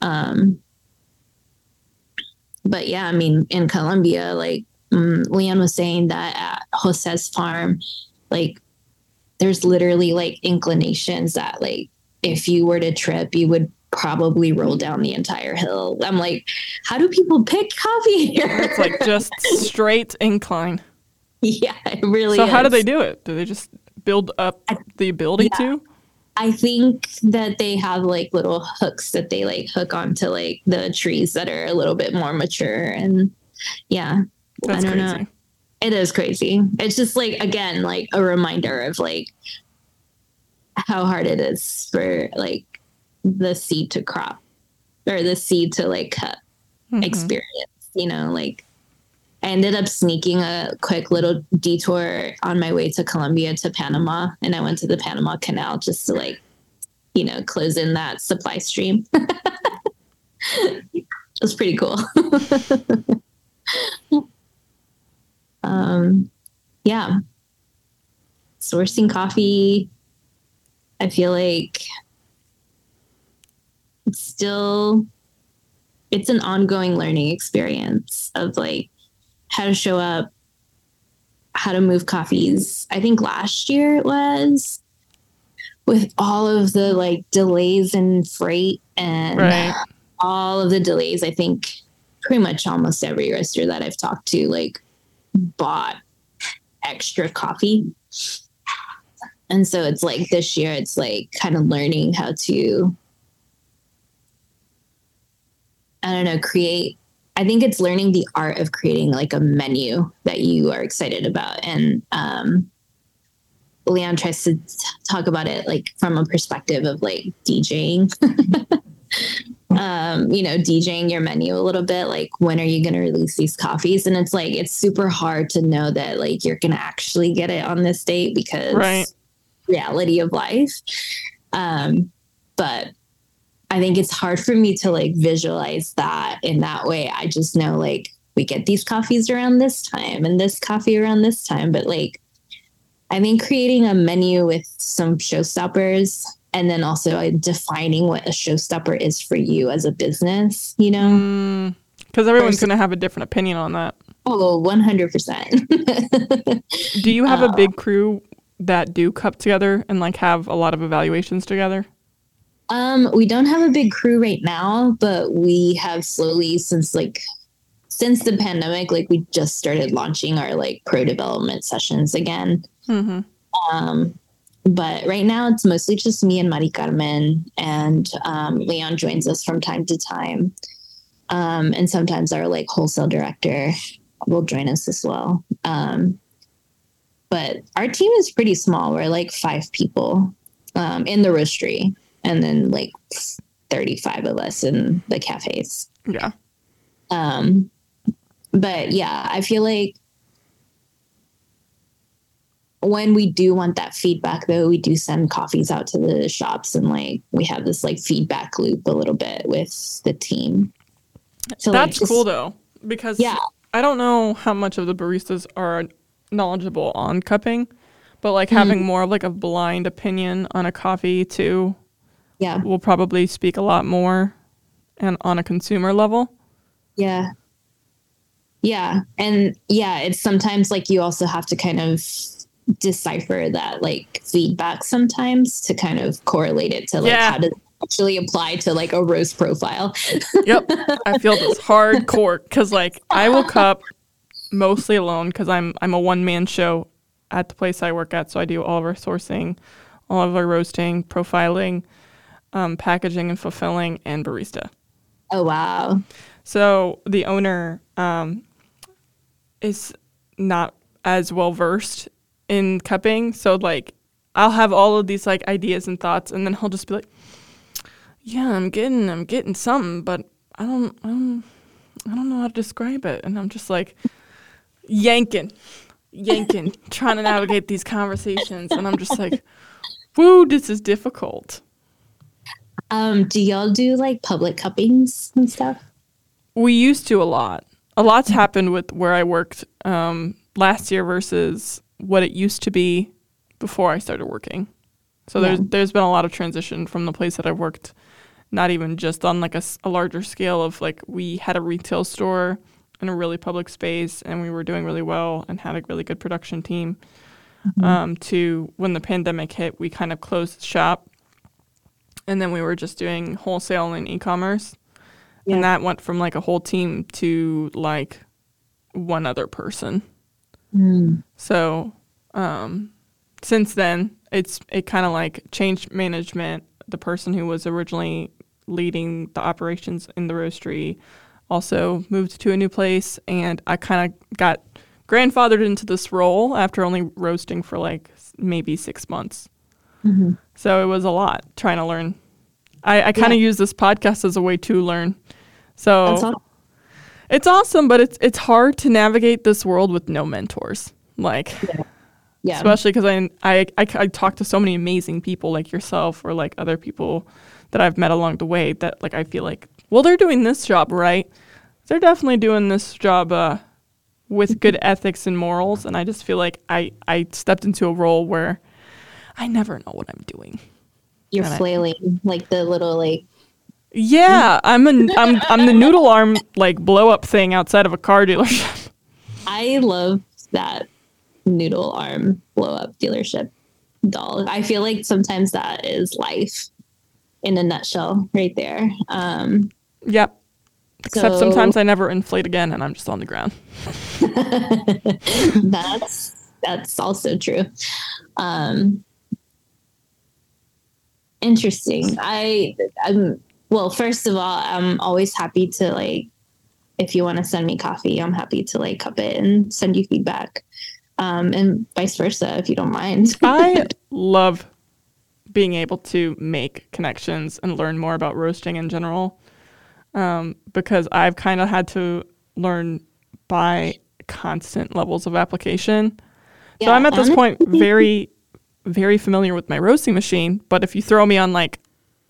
B: Um, but yeah, I mean, in Colombia, like um, Leon was saying that at Jose's farm, like there's literally like inclinations that like if you were to trip, you would probably roll down the entire hill. I'm like, how do people pick coffee here?
A: It's like just straight incline.
B: yeah, it really.
A: So how do they do it? Do they just build up the ability
B: Yeah.
A: to?
B: I think that they have like little hooks that they like hook onto like the trees that are a little bit more mature and yeah,
A: That's
B: I don't
A: crazy.
B: know. It is crazy. It's just like again like a reminder of like how hard it is for like the seed to crop or the seed to like cut
A: Mhm.
B: experience, you know, like I ended up sneaking a quick little detour on my way to Colombia to Panama and I went to the Panama Canal just to like, you know, close in that supply stream. it was pretty cool. um yeah. Sourcing coffee I feel like it's still it's an ongoing learning experience of like how to show up, how to move coffees. I think last year it was with all of the like delays in freight and
A: Right.
B: all of the delays. I think pretty much almost every roaster that I've talked to like bought extra coffee. And so it's like this year, it's like kind of learning how to I don't know, create. I think it's learning the art of creating like a menu that you are excited about. And um, Leon tries to t- talk about it like from a perspective of like DJing. um, you know, DJing your menu a little bit. Like, when are you going to release these coffees? And it's like, it's super hard to know that like you're going to actually get it on this date because
A: Right.
B: reality of life. Um, but I think it's hard for me to like visualize that in that way. I just know like we get these coffees around this time and this coffee around this time. But like, I think creating a menu with some showstoppers and then also defining what a showstopper is for you as a business, you know?
A: Mm, because everyone's going to have a different opinion on that.
B: Oh, 100%.
A: Do you have a big crew that do cup together and like have a lot of evaluations together?
B: Um, we don't have a big crew right now, but we have slowly since like since the pandemic, like we just started launching our like pro development sessions again.
A: hmm
B: Um, but right now it's mostly just me and Mari Carmen, and um, Leon joins us from time to time. Um, and sometimes our like wholesale director will join us as well. Um, but our team is pretty small. We're like five people. um, in the roastery, and then like 35 of us in the cafes.
A: Yeah.
B: Um, but yeah, I feel like when we do want that feedback though, we do send coffees out to the shops and like we have this like feedback loop a little bit with the team.
A: So that's like, just, cool though, because
B: yeah,
A: I don't know how much of the baristas are knowledgeable on cupping, but like mm-hmm. having more of like a blind opinion on a coffee too,
B: yeah,
A: will probably speak a lot more and on a consumer level.
B: Yeah. Yeah. And yeah, it's sometimes like you also have to kind of decipher that like feedback sometimes to kind of correlate it to like yeah. how does it actually apply to like a roast profile.
A: yep. I feel this hardcore because like I will cup mostly alone because I'm I'm a one man show at the place I work at. So I do all of our sourcing, all of our roasting, profiling, um, packaging and fulfilling, and barista.
B: Oh wow.
A: So the owner um, is not as well versed in cupping. So like I'll have all of these like ideas and thoughts, and then he'll just be like, "Yeah, I'm getting, I'm getting something, but I don't, I don't, I don't know how to describe it." And I'm just like yanking, yanking, trying to navigate these conversations, and I'm just like, "Woo, this is difficult."
B: Um, do y'all do like public cuppings and stuff?
A: We used to a lot. A lot's happened with where I worked um, last year versus what it used to be before I started working. So yeah. there's there's been a lot of transition from the place that I've worked, not even just on like a, a larger scale of like we had a retail store in a really public space and we were doing really well and had a really good production team. Mm-hmm. Um, to when the pandemic hit, we kind of closed shop, and then we were just doing wholesale and e-commerce. Yeah. And that went from like a whole team to like one other person. Mm. So um, since then, it's it kind of like changed management. The person who was originally leading the operations in the roastery also moved to a new place, and I kind of got grandfathered into this role after only roasting for like maybe six months. Mm-hmm. So it was a lot trying to learn. I, I kind of yeah. use this podcast as a way to learn so awesome. it's awesome, but it's it's hard to navigate this world with no mentors. Like, yeah. yeah. Especially because I, I, I I talk to so many amazing people like yourself or like other people that I've met along the way that like I feel like well they're doing this job right. They're definitely doing this job uh, with good ethics and morals, and I just feel like I I stepped into a role where I never know what I'm doing.
B: You're flailing I, like the little like
A: yeah, I'm a I'm I'm the noodle arm like blow up thing outside of a car dealership.
B: I love that noodle arm blow up dealership doll. I feel like sometimes that is life in a nutshell right there. Um
A: Yep. Except so, sometimes I never inflate again and I'm just on the ground.
B: that's that's also true. Um interesting. I I'm well, first of all, I'm always happy to like if you want to send me coffee, I'm happy to like cup it and send you feedback. Um, and vice versa, if you don't mind.
A: I love being able to make connections and learn more about roasting in general um, because I've kind of had to learn by constant levels of application. Yeah, so I'm at this point very, very familiar with my roasting machine. But if you throw me on like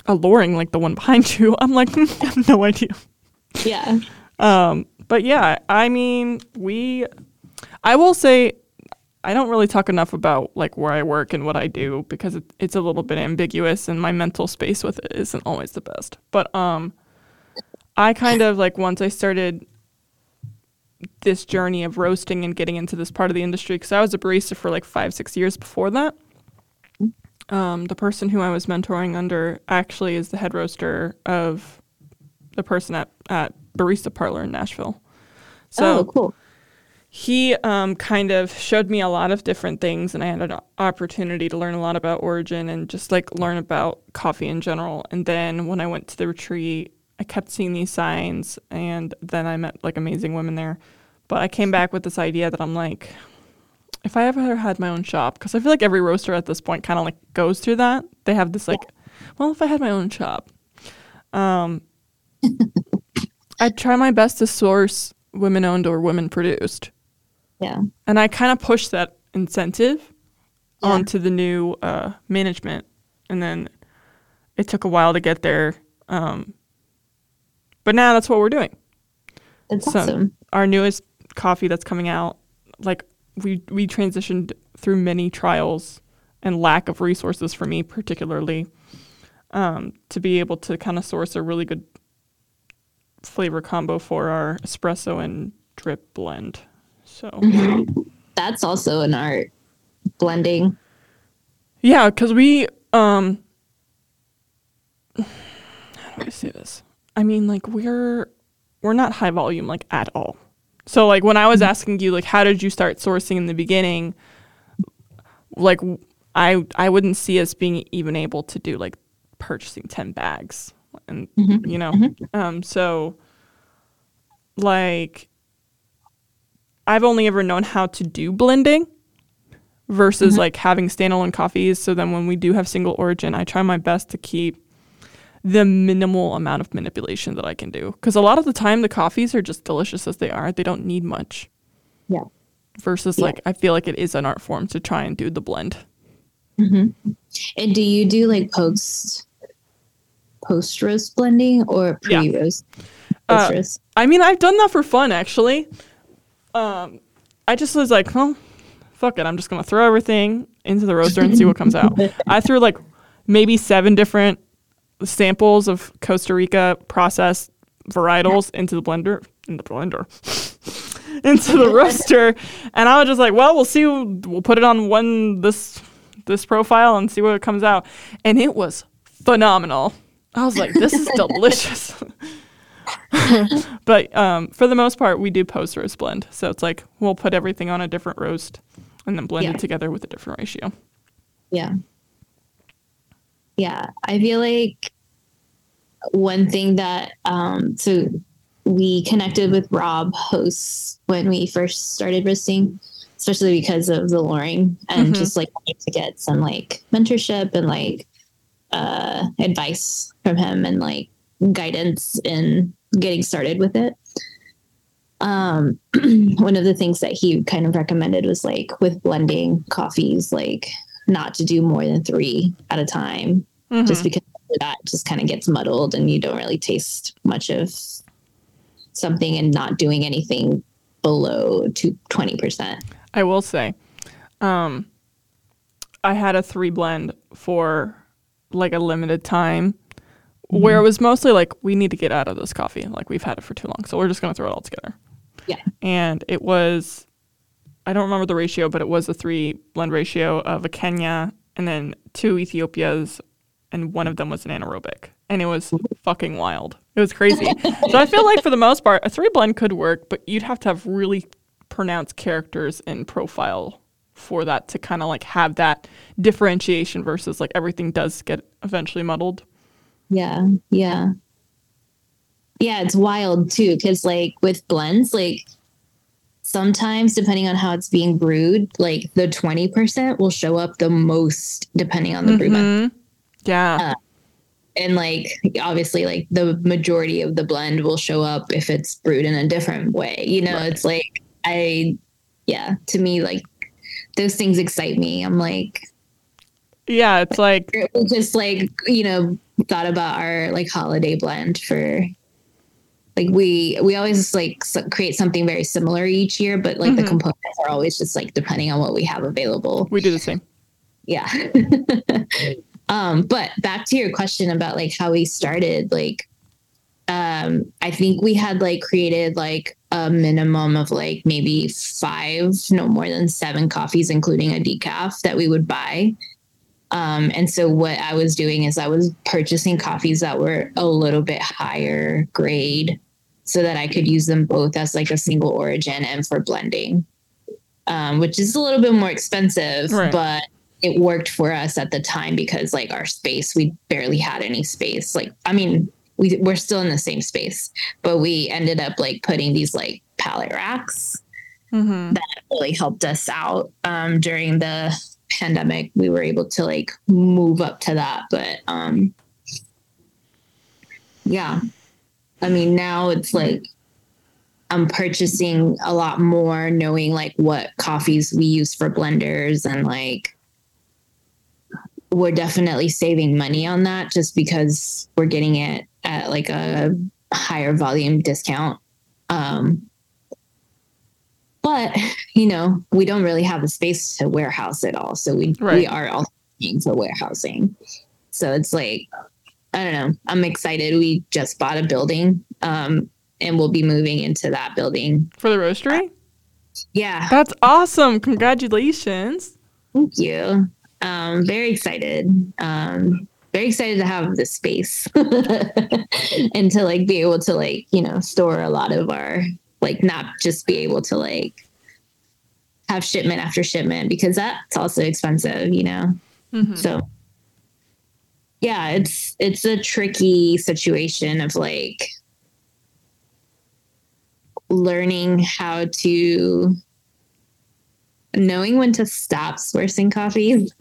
A: a Loring like the one behind you, I'm like, I have no idea.
B: Yeah.
A: Um, but yeah, I mean, we, I will say, I don't really talk enough about like where I work and what I do because it, it's a little bit ambiguous and my mental space with it isn't always the best. But um, I kind of like once I started this journey of roasting and getting into this part of the industry because I was a barista for like five, six years before that um, the person who I was mentoring under actually is the head roaster of the person at, at Barista Parlor in Nashville.
B: So oh, cool.
A: He um, kind of showed me a lot of different things, and I had an opportunity to learn a lot about origin and just like learn about coffee in general. And then when I went to the retreat, I kept seeing these signs, and then I met like amazing women there. But I came back with this idea that I'm like, if I ever had my own shop, because I feel like every roaster at this point kind of like goes through that. They have this like, well, if I had my own shop, um, I'd try my best to source women owned or women produced.
B: Yeah.
A: And I kind of push that incentive
B: Yeah.
A: onto the new uh, management. And then it took a while to get there. Um, but now that's what we're doing.
B: That's
A: So-
B: awesome.
A: Our newest coffee that's coming out, like we we transitioned through many trials and lack of resources for me particularly um, to be able to kind of source a really good flavor combo for our espresso and drip blend. So
B: That's also an art blending.
A: Yeah, because we um how do I say this? I mean, like we're we're not high volume like at all. So like when I was asking you like how did you start sourcing in the beginning, like I I wouldn't see us being even able to do like purchasing ten bags and
B: Mhm.
A: you know um so like I've only ever known how to do blending versus
B: Mhm.
A: like having standalone coffees. So then when we do have single origin, I try my best to keep the minimal amount of manipulation that I can do. Because a lot of the time, the coffees are just delicious as they are. They don't need much.
B: Yeah.
A: Versus,
B: Yeah.
A: like, I feel like it is an art form to try and do the blend.
B: hmm And do you do like post post roast blending or pre roast?
A: Uh, I mean, I've done that for fun, actually. Um, I just was like, well, fuck it. I'm just going to throw everything into the roaster and see what comes out. I threw like maybe seven different samples of Costa Rica processed varietals into the blender, in the blender, into the roaster. And I was just like, well, we'll see. We'll put it on one, this, this profile and see what comes out. And it was phenomenal. I was like, this is delicious. but um, for the most part, we do post roast blend. So it's like we'll put everything on a different roast and then blend
B: Yeah.
A: it together with a different ratio.
B: Yeah. Yeah. I feel like one thing that um so we connected with Rob Hoos when we first started roasting, especially because of the Loring and
A: Mhm.
B: just like to get some like mentorship and like uh advice from him and like guidance in getting started with it. Um one of the things that he kind of recommended was like with blending coffees, like not to do more than three at a time,
A: Mhm.
B: just because that just kind of gets muddled and you don't really taste much of something and not doing anything below to 20%.
A: I will say, um, I had a three blend for like a limited time where it was mostly like, we need to get out of this coffee. Like, we've had it for too long. So we're just going to throw it all together.
B: Yeah.
A: And it was, I don't remember the ratio, but it was a three blend ratio of a Kenya and then two Ethiopias, and one of them was an anaerobic. And it was fucking wild. It was crazy. so I feel like for the most part, a three blend could work, but you'd have to have really pronounced characters in profile for that to kind of like have that differentiation versus like everything does get eventually muddled.
B: Yeah. Yeah. Yeah. It's wild too. Cause like with blends, like sometimes depending on how it's being brewed, like the 20% will show up the most depending on the brew mm-hmm.
A: method. Yeah.
B: Uh, and like obviously like the majority of the blend will show up if it's brewed in a different way you know
A: Right.
B: it's like i yeah to me like those things excite me i'm like
A: yeah. It's like,
B: we just like you know thought about our like holiday blend for like we we always like create something very similar each year but like the
A: Mhm.
B: components are always just like depending on what we have available
A: we do the same.
B: yeah um but back to your question about like how we started like um i think we had like created like a minimum of like maybe five no more than seven coffees including a decaf that we would buy um and so what i was doing is i was purchasing coffees that were a little bit higher grade so that i could use them both as like a single origin and for blending um which is a little bit more expensive
A: Right.
B: but it worked for us at the time because like our space we barely had any space like i mean we, we're still in the same space but we ended up like putting these like pallet racks
A: Mm-hmm.
B: that really helped us out um, during the pandemic. We were able to like move up to that, but um, yeah, I mean now it's like I'm purchasing a lot more, knowing like what coffees we use for blenders and like we're definitely saving money on that just because we're getting it at like a higher volume discount. Um, but you know, we don't really have the space to warehouse it all, so we
A: Right.
B: we are also paying for warehousing. So it's like I don't know. I'm excited. We just bought a building, um, and we'll be moving into that building.
A: For the roastery?
B: Yeah,
A: That's awesome. Congratulations.
B: thank you. Um, very excited. Um, very excited to have the space and to like be able to like you know store a lot of our like not just be able to like have shipment after shipment because that's also expensive, you know.
A: Mhm.
B: So yeah, it's it's a tricky situation of like learning how to knowing when to stop sourcing coffee.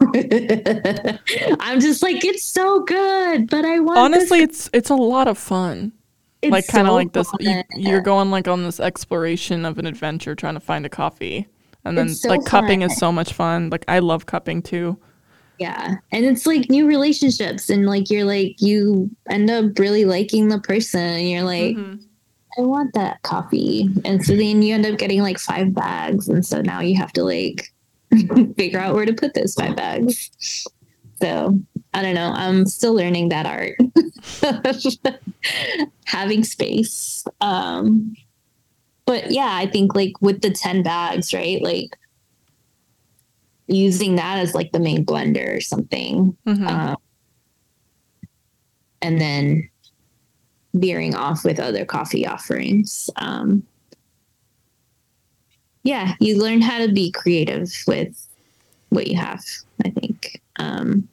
B: I'm just like it's so good, but I want this-
A: Honestly, it's it's a lot of fun.
B: it's
A: like kind of
B: so
A: like this you,
B: fun.
A: you're going like on this exploration of an adventure trying to find a coffee. And then
B: so
A: like cupping is so much fun. Like I love cupping too.
B: Yeah. And it's like new relationships and like you're like you end up really liking the person and you're like
A: Mhm.
B: I want that coffee. And so then you end up getting like five bags. And so now you have to like figure out where to put those five bags. So I don't know. I'm still learning that art. Having space. Um but yeah, I think like with the 10 bags, right? Like using that as like the main blender or something.
A: Mhm.
B: Um, and then veering off with other coffee offerings. Um, yeah, you learn how to be creative with what you have, I think. Um,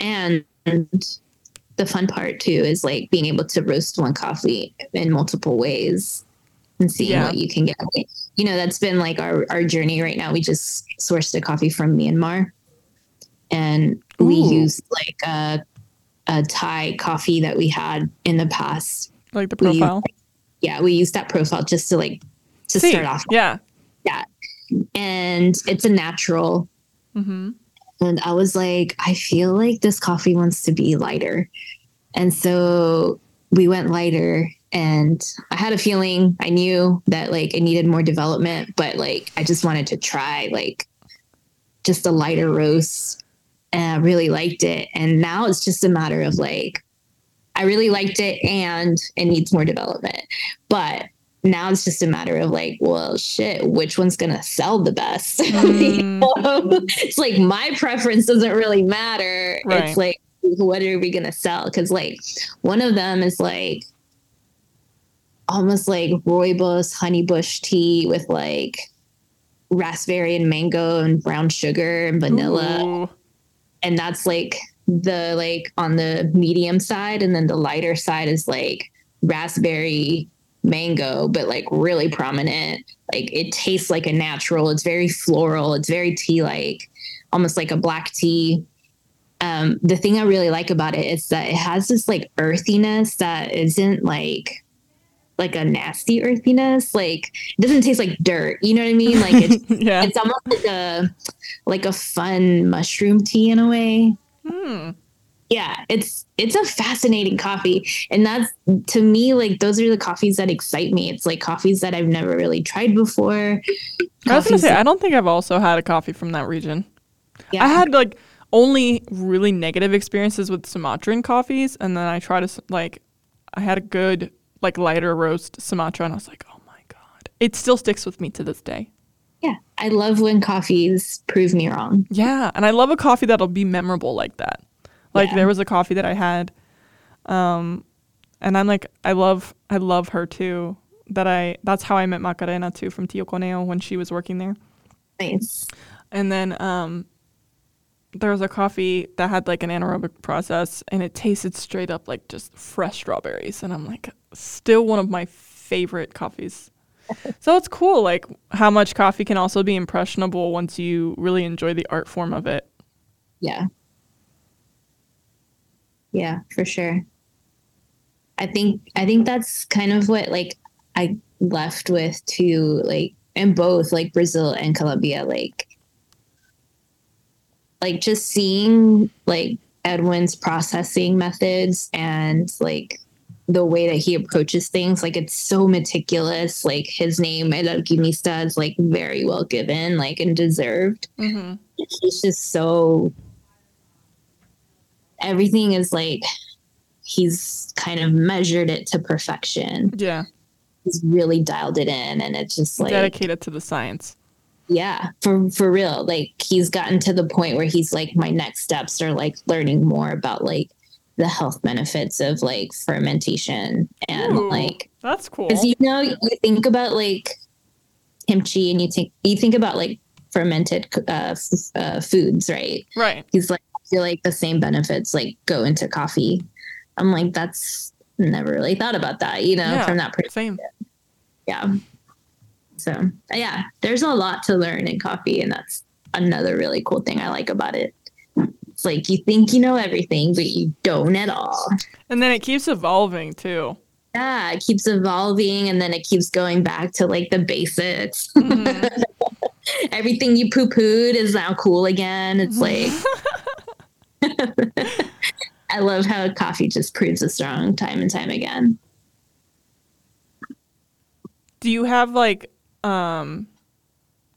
B: and the fun part too is like being able to roast one coffee in multiple ways and seeing
A: Yeah.
B: what you can get. You know, that's been like our, our journey right now. We just sourced a coffee from Myanmar and we used like a, a Thai coffee that we had in the past.
A: like the
B: we
A: profile.
B: Yeah, we used that profile just to like to
A: See,
B: start off.
A: Yeah. Yeah.
B: And it's a natural
A: hmm
B: and I was like, I feel like this coffee wants to be lighter. And so we went lighter and I had a feeling I knew that like it needed more development, but like I just wanted to try like just a lighter roast. And I really liked it. And now it's just a matter of like I really liked it and it needs more development. But now it's just a matter of like, well, shit, which one's gonna sell the best? You
A: Mm.
B: know? it's like my preference doesn't really matter.
A: Right.
B: It's like, what are we gonna sell? Because like one of them is like almost like rooibos honey bush tea with like raspberry and mango and brown sugar and vanilla.
A: Ooh.
B: and that's like the like on the medium side. And then the lighter side is like raspberry mango but like really prominent. Like it tastes like a natural. It's very floral. It's very tea like almost like a black tea. Um the thing i really like about it is that it has this like earthiness that isn't like like a nasty earthiness like it doesn't taste like dirt you know what i mean like it's
A: yeah.
B: it's almost like a like a fun mushroom tea in a way
A: Hmm.
B: yeah it's it's a fascinating coffee and that's to me like those are the coffees that excite me it's like coffees that i've never really tried before
A: I was gonna say I don't think I've also had a coffee from that region.
B: yeah
A: I had like only really negative experiences with Sumatran coffees, and then I tried to like I had a good like lighter roast Sumatra, and I was like, oh my god, it still sticks with me to this day.
B: yeah i love when coffees prove me wrong
A: Yeah, and I love a coffee that'll be memorable like that. Like
B: Yeah.
A: there was a coffee that I had, um, and I'm like, I love, I love her too. That I, that's how I met Macarena too from Tio Coneo when she was working there.
B: nice
A: And then um, there was a coffee that had like an anaerobic process, and it tasted straight up like just fresh strawberries. And I'm like, still one of my favorite coffees. so it's cool, like how much coffee can also be impressionable once you really enjoy the art form of it.
B: Yeah. Yeah, for sure. I think I think that's kind of what like I left with too, like in both like Brazil and Colombia, like like just seeing like Edwin's processing methods and like the way that he approaches things, like it's so meticulous. Like his name, El Alquimista, is like very well given, like and deserved.
A: Mm-hmm.
B: He's just so everything is like he's kind of measured it to perfection.
A: Yeah.
B: He's really dialed it in and it's just like
A: dedicated to the science.
B: Yeah, for for real. Like he's gotten to the point where he's like my next steps are like learning more about like the health benefits of like fermentation and
A: Ooh,
B: like
A: That's cool.
B: because you know you think about like kimchi and you think you think about like fermented uh, f- uh, foods, right?
A: right.
B: he's like I feel like the same benefits like go into coffee. I'm like that's never really thought about that, you know,
A: Yeah.
B: from that perspective.
A: Same.
B: Yeah. So yeah, there's a lot to learn in coffee, and that's another really cool thing I like about it. It's like you think you know everything, but you don't at all.
A: And then it keeps evolving too.
B: Yeah, it keeps evolving and then it keeps going back to like the basics.
A: Mhm.
B: Everything you poo pooed is now cool again. It's like I love how coffee just proves us wrong time and time again.
A: Do you have like um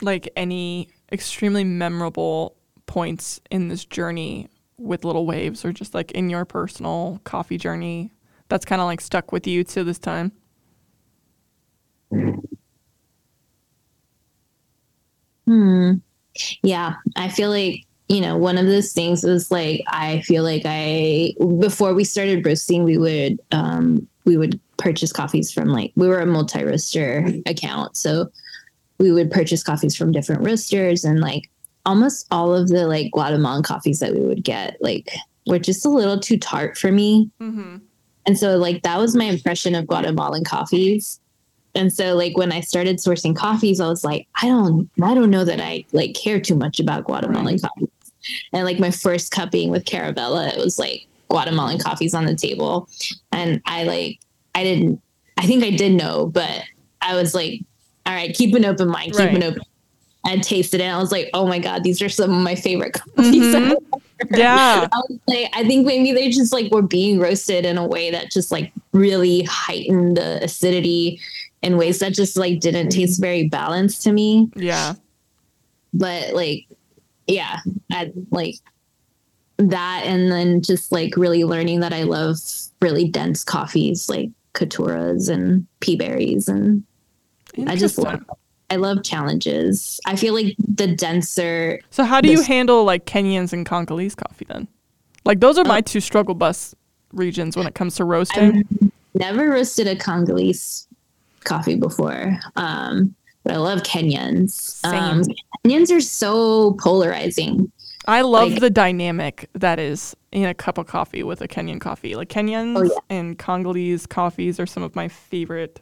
A: like any extremely memorable points in this journey with little waves or just like in your personal coffee journey that's kind of like stuck with you to this time?
B: Hmm. Yeah, I feel like you know one of those things was like I feel like I before we started roasting, we would um we would purchase coffees from like we were a multi roaster account, so we would purchase coffees from different roasters and like almost all of the like Guatemalan coffees that we would get like were just a little too tart for me.
A: Mm-hmm.
B: And so like that was my impression of Guatemalan coffees. And so like when I started sourcing coffees, I was like, I don't I don't know that I like care too much about Guatemalan coffees. And like my first cupping with Caravela, it was like Guatemalan coffees on the table. And I like I didn't I think I did know, but I was like, all right, keep an open mind, keep
A: Right.
B: an open I tasted it. And I was like, oh my God, these are some of my favorite coffees.
A: Mhm. Yeah.
B: I was like, I think maybe they just like were being roasted in a way that just like really heightened the acidity in ways that just like didn't taste very balanced to me.
A: Yeah.
B: But like, yeah, I like that. And then just like really learning that I love really dense coffees like Caturras and peaberries. And I just love, I love challenges. I feel like the denser
A: So how do you handle like Kenyans and Congolese coffee then? Like those are my two struggle bus regions when it comes to roasting.
B: I've never roasted a Congolese coffee before, um, but I love Kenyans. Um. Kenyans are so polarizing.
A: I love
B: like-
A: the dynamic that is in a cup of coffee with a Kenyan coffee. Like Kenyans
B: Oh, yeah.
A: and Congolese coffees are some of my favorite.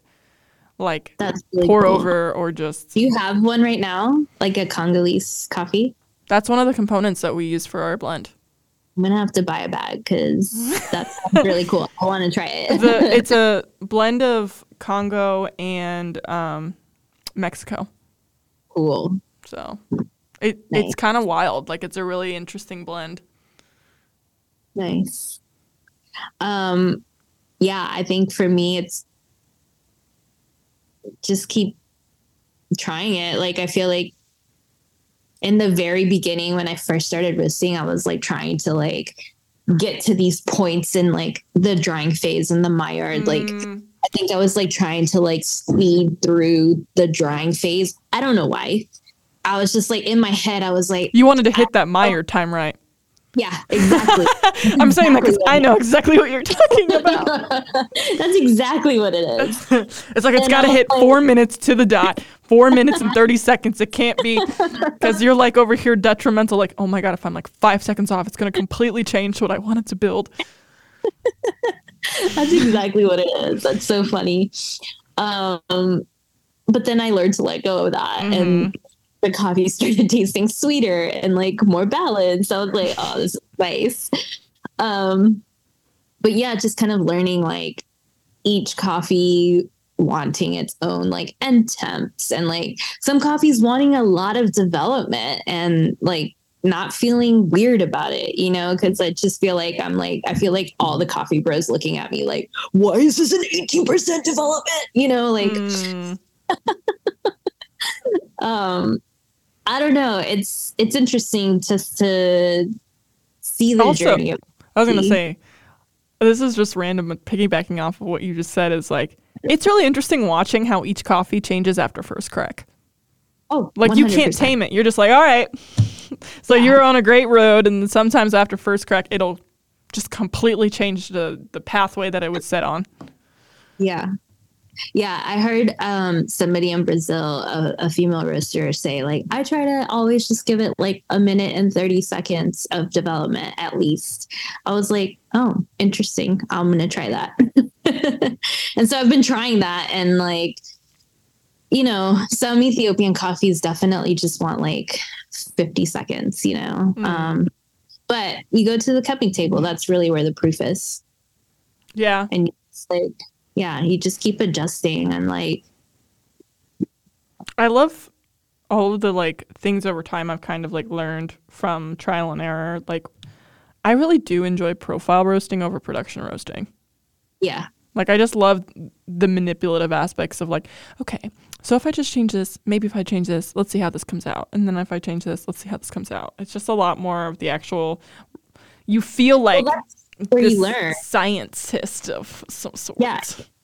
A: Like
B: That's really
A: pour
B: cool.
A: over or just
B: Do you have one right now, like a Congolese coffee?
A: that's one of the components that we use for our blend.
B: I'm gonna have to buy a bag because that's really cool. I want to try it.
A: The, it's a blend of Congo and um, Mexico.
B: cool.
A: So it
B: Nice.
A: it's kind of wild. Like it's a really interesting blend.
B: Nice. Um, yeah, I think for me, it's just keep trying it. Like, I feel like in the very beginning, when I first started roasting, I was like trying to like get to these points in like the drying phase and the Maillard. Like,
A: Mm,
B: I think I was like trying to like speed through the drying phase. I don't know why. I was just like in my head, I was like,
A: you wanted to hit that Maillard time right.
B: yeah, exactly.
A: I'm saying that because I know exactly what you're talking about.
B: That's exactly what it is.
A: it's like it's got to hit
B: like-
A: four minutes to the dot, four minutes and 30 seconds. It can't be because you're like over here detrimental, like, oh my God, if I'm like five seconds off, it's going to completely change what I wanted to build.
B: That's exactly what it is. That's so funny. Um, but then I learned to let go of that mm-hmm. and the coffee started tasting sweeter and like more balanced. I was like, oh, this is nice. Um, but yeah, just kind of learning like each coffee wanting its own like end temps and like some coffees wanting a lot of development and like not feeling weird about it, you know, because I just feel like I'm like, I feel like all the coffee bros looking at me like, why is this an 18% development? You know, like, mm. um, I don't know. It's, it's interesting just to see the also, journey.
A: I was going to say, this is just random, piggybacking off of what you just said is like, it's really interesting watching how each coffee changes after first crack.
B: Oh,
A: like 100%. you can't tame it. You're just like, all right. so yeah. you're on a great road, and sometimes after first crack, it'll just completely change the the pathway that it would set on.
B: Yeah. Yeah, I heard um, somebody in Brazil, a, a, female roaster, say like, I try to always just give it like a minute and thirty seconds of development at least. I was like, oh, interesting. I'm gonna try that. and so I've been trying that, and like you know, some Ethiopian coffees definitely just want like 50 seconds, you know. Mm. Um, but you go to the cupping table, that's really where the proof is.
A: Yeah.
B: And it's like, yeah, you just keep adjusting and like.
A: I love all of the like things over time I've kind of like learned from trial and error. Like, I really do enjoy profile roasting over production roasting.
B: Yeah.
A: Like I just love the manipulative aspects of like, okay, so if I just change this, maybe if I change this, let's see how this comes out. And then if I change this, let's see how this comes out. It's just a lot more of the actual you feel like well,
B: where you learn
A: scientist of some sort.
B: Yeah.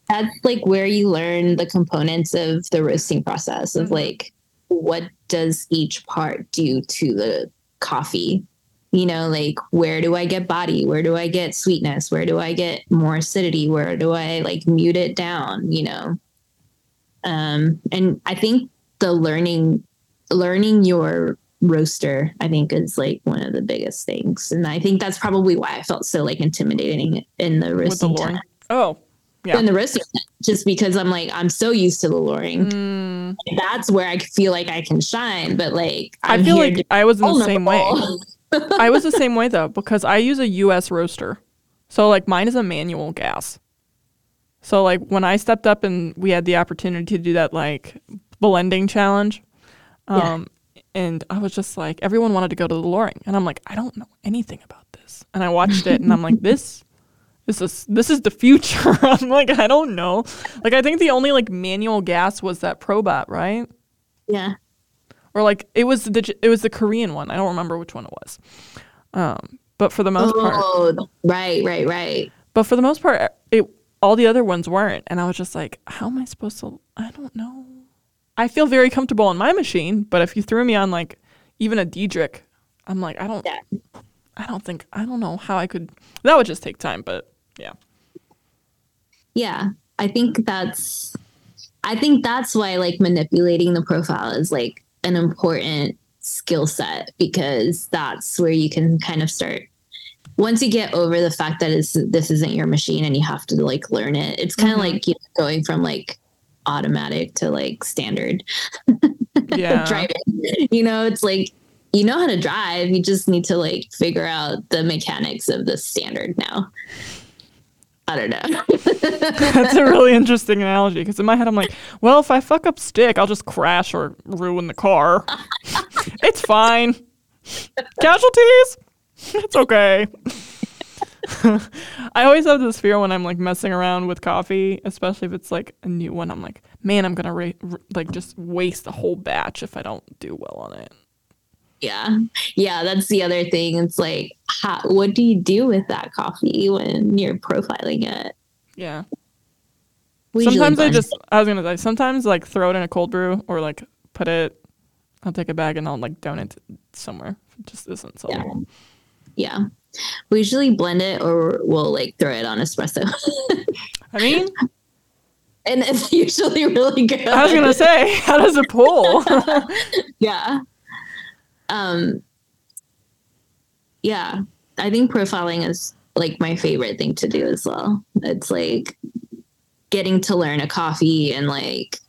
B: That's like where you learn the components of the roasting process of mm-hmm. like what does each part do to the coffee you know like where do i get body where do i get sweetness where do i get more acidity where do i like mute it down you know um and i think the learning learning your roaster i think is like one of the biggest things and i think that's probably why i felt so like intimidating in the roasting the time.
A: oh yeah.
B: in the roasting just because i'm like i'm so used to the Loring mm. that's where i feel like i can shine but like
A: I'm i feel like i was in the same way I was the same way though because I use a US roaster. So like mine is a manual gas. So like when I stepped up and we had the opportunity to do that like blending challenge, um, yeah. And I was just like everyone wanted to go to the Loring. and I'm like I don't know anything about this, and I watched it and I'm like this. This is this is the future. I'm like I don't know. Like I think the only like manual gas was that Probat, right?
B: Yeah
A: or like it was the it was the Korean one. I don't remember which one it was. Um, but for the most oh,
B: part, right, right, right.
A: But for the most part, it all the other ones weren't, and I was just like, how am I supposed to? I don't know. I feel very comfortable on my machine, but if you threw me on like even a Diedrich, I'm like, I don't, yeah. I don't think, I don't know how I could. That would just take time, but yeah.
B: Yeah, I think that's, I think that's why like manipulating the profile is like an important skill set because that's where you can kind of start once you get over the fact that it's this isn't your machine and you have to like learn it it's kind of mm-hmm. like you know, going from like automatic to like standard
A: yeah
B: driving you know it's like you know how to drive you just need to like figure out the mechanics of the standard now I don't know.
A: That's a really interesting analogy because in my head I'm like, well, if I fuck up stick, I'll just crash or ruin the car. it's fine. Casualties? It's okay. I always have this fear when I'm like messing around with coffee, especially if it's like a new one. I'm like, man, I'm gonna ra- r- like just waste a whole batch if I don't do well on it.
B: Yeah. Yeah. That's the other thing. It's like, how, what do you do with that coffee when you're profiling it?
A: Yeah. We sometimes I just, I was to say, sometimes like throw it in a cold brew or like put it, I'll take a bag and I'll like donate it somewhere. It just isn't sellable.
B: Yeah. yeah. We usually blend it or we'll like throw it on espresso.
A: I mean,
B: and it's usually really good.
A: I was gonna say, how does it pull?
B: yeah um yeah i think profiling is like my favorite thing to do as well it's like getting to learn a coffee and like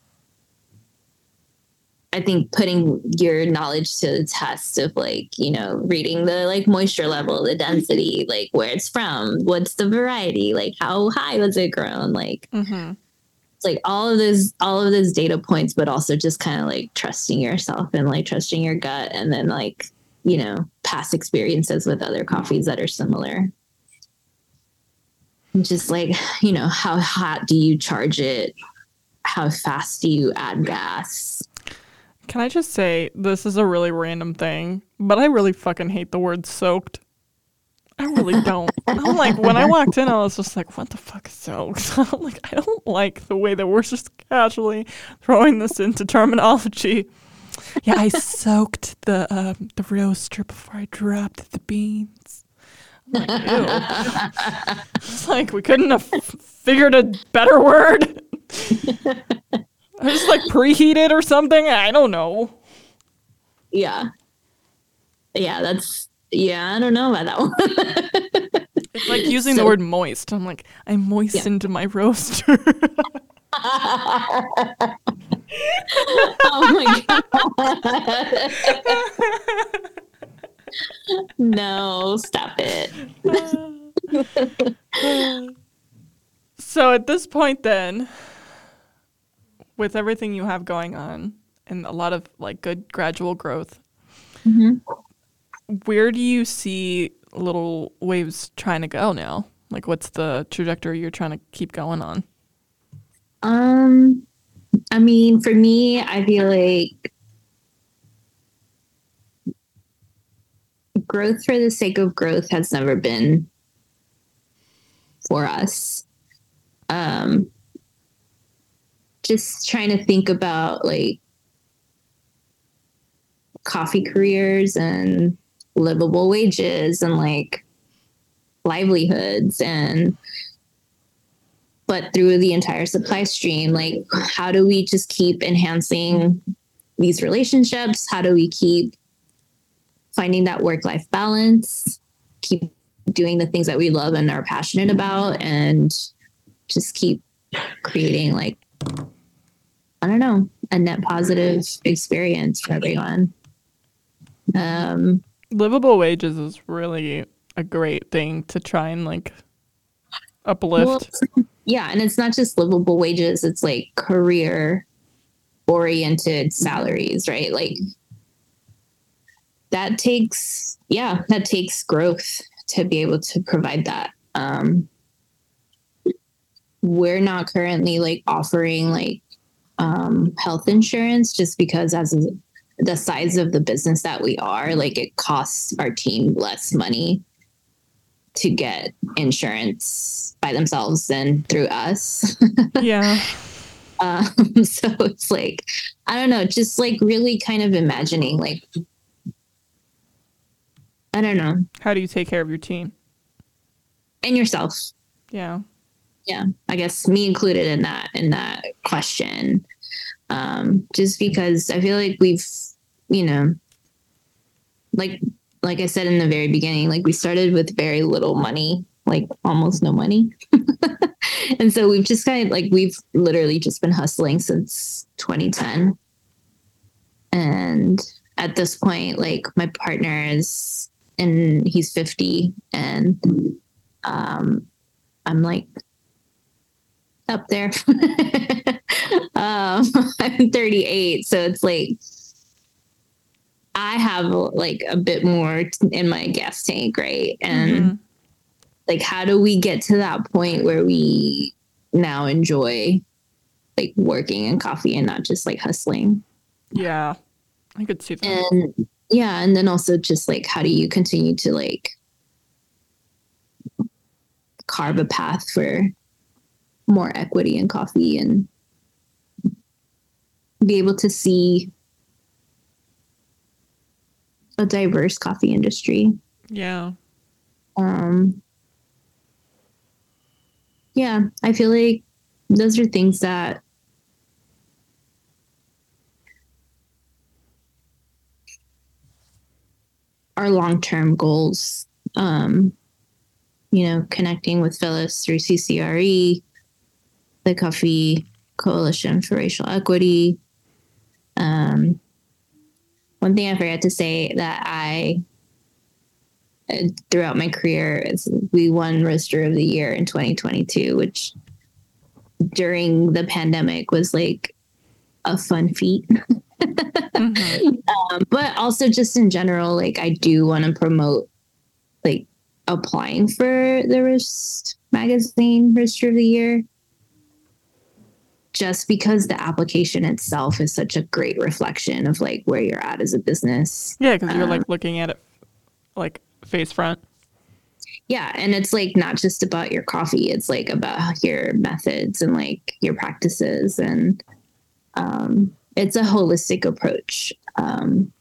B: I think putting your knowledge to the test of like, you know, reading the like moisture level, the density, like where it's from, what's the variety, like how high was it grown, like
A: Mm-hmm.
B: it's like all of those all of those data points, but also just kind of like trusting yourself and like trusting your gut and then like, you know, past experiences with other coffees that are similar. And just like, you know, how hot do you charge it? How fast do you add gas?
A: Can I just say this is a really random thing, but I really fucking hate the word soaked. I really don't. I'm like when I walked in, I was just like, "What the fuck is soaked?" I'm like, I don't like the way that we're just casually throwing this into terminology. Yeah, I soaked the um, the roaster before I dropped the beans. I'm like, Ew. it's like we couldn't have figured a better word. I just like preheated or something. I don't know.
B: Yeah. Yeah, that's yeah, I don't know about that one.
A: It's like using the word moist. I'm like, I moistened my roaster.
B: oh my god. no, stop it.
A: so at this point, then, with everything you have going on and a lot of like good gradual growth,
B: Mhm.
A: where do you see little waves trying to go now? Like, what's the trajectory you're trying to keep going on?
B: Um I mean, for me, I feel like growth for the sake of growth has never been for us. Um just trying to think about like coffee careers and livable wages and like livelihoods and but through the entire supply stream like how do we just keep enhancing these relationships? How do we keep finding that work life balance? Keep doing the things that we love and are passionate about and just keep creating like i don't know a net positive experience for everyone um
A: Livable wages is really a great thing to try and like uplift.
B: Well, yeah, and it's not just livable wages, it's like career oriented salaries, right? Like that takes yeah, that takes growth to be able to provide that. Um we're not currently like offering like um health insurance just because as a, the size of the business that we are, like it costs our team less money to get insurance by themselves than through us.
A: yeah.
B: um, so it's like, I don't know, just like really kind of imagining, like, I don't know,
A: How do you take care of your team?
B: and yourself.
A: Yeah.
B: Yeah, I guess me included in that in that question. Um, just because I feel like we've, you know, like like I said in the very beginning, like we started with very little money, like almost no money. and so we've just kind of like we've literally just been hustling since 2010. And at this point, like my partner is and he's 50 and um I'm like up there. um I'm 38, so it's like I have like a bit more t- in my gas tank, right? And
A: Mhm.
B: like how do we get to that point where we now enjoy like working and coffee and not just like hustling
A: Yeah. I could see that.
B: and yeah and then also just like how do you continue to like carve a path for more equity in coffee and be able to see a diverse coffee industry
A: yeah.
B: um yeah i feel like those are things that are long-term goals um you know connecting with phyllis through ccre the coffee coalition for racial equity Um, one thing I forgot to say that I uh, throughout my career is we won Roaster of the Year in 2022, which during the pandemic was like a fun feat. mm-hmm. um, but also just in general, like I do want to promote like applying for the Roast magazine Roaster of the Year. Just because the application itself is such a great reflection of like where you're at as a business.
A: Yeah, because you're um, like looking at it like face front.
B: Yeah, and it's like not just about your coffee; it's like about your methods and like your practices, and um, it's a holistic approach. Um,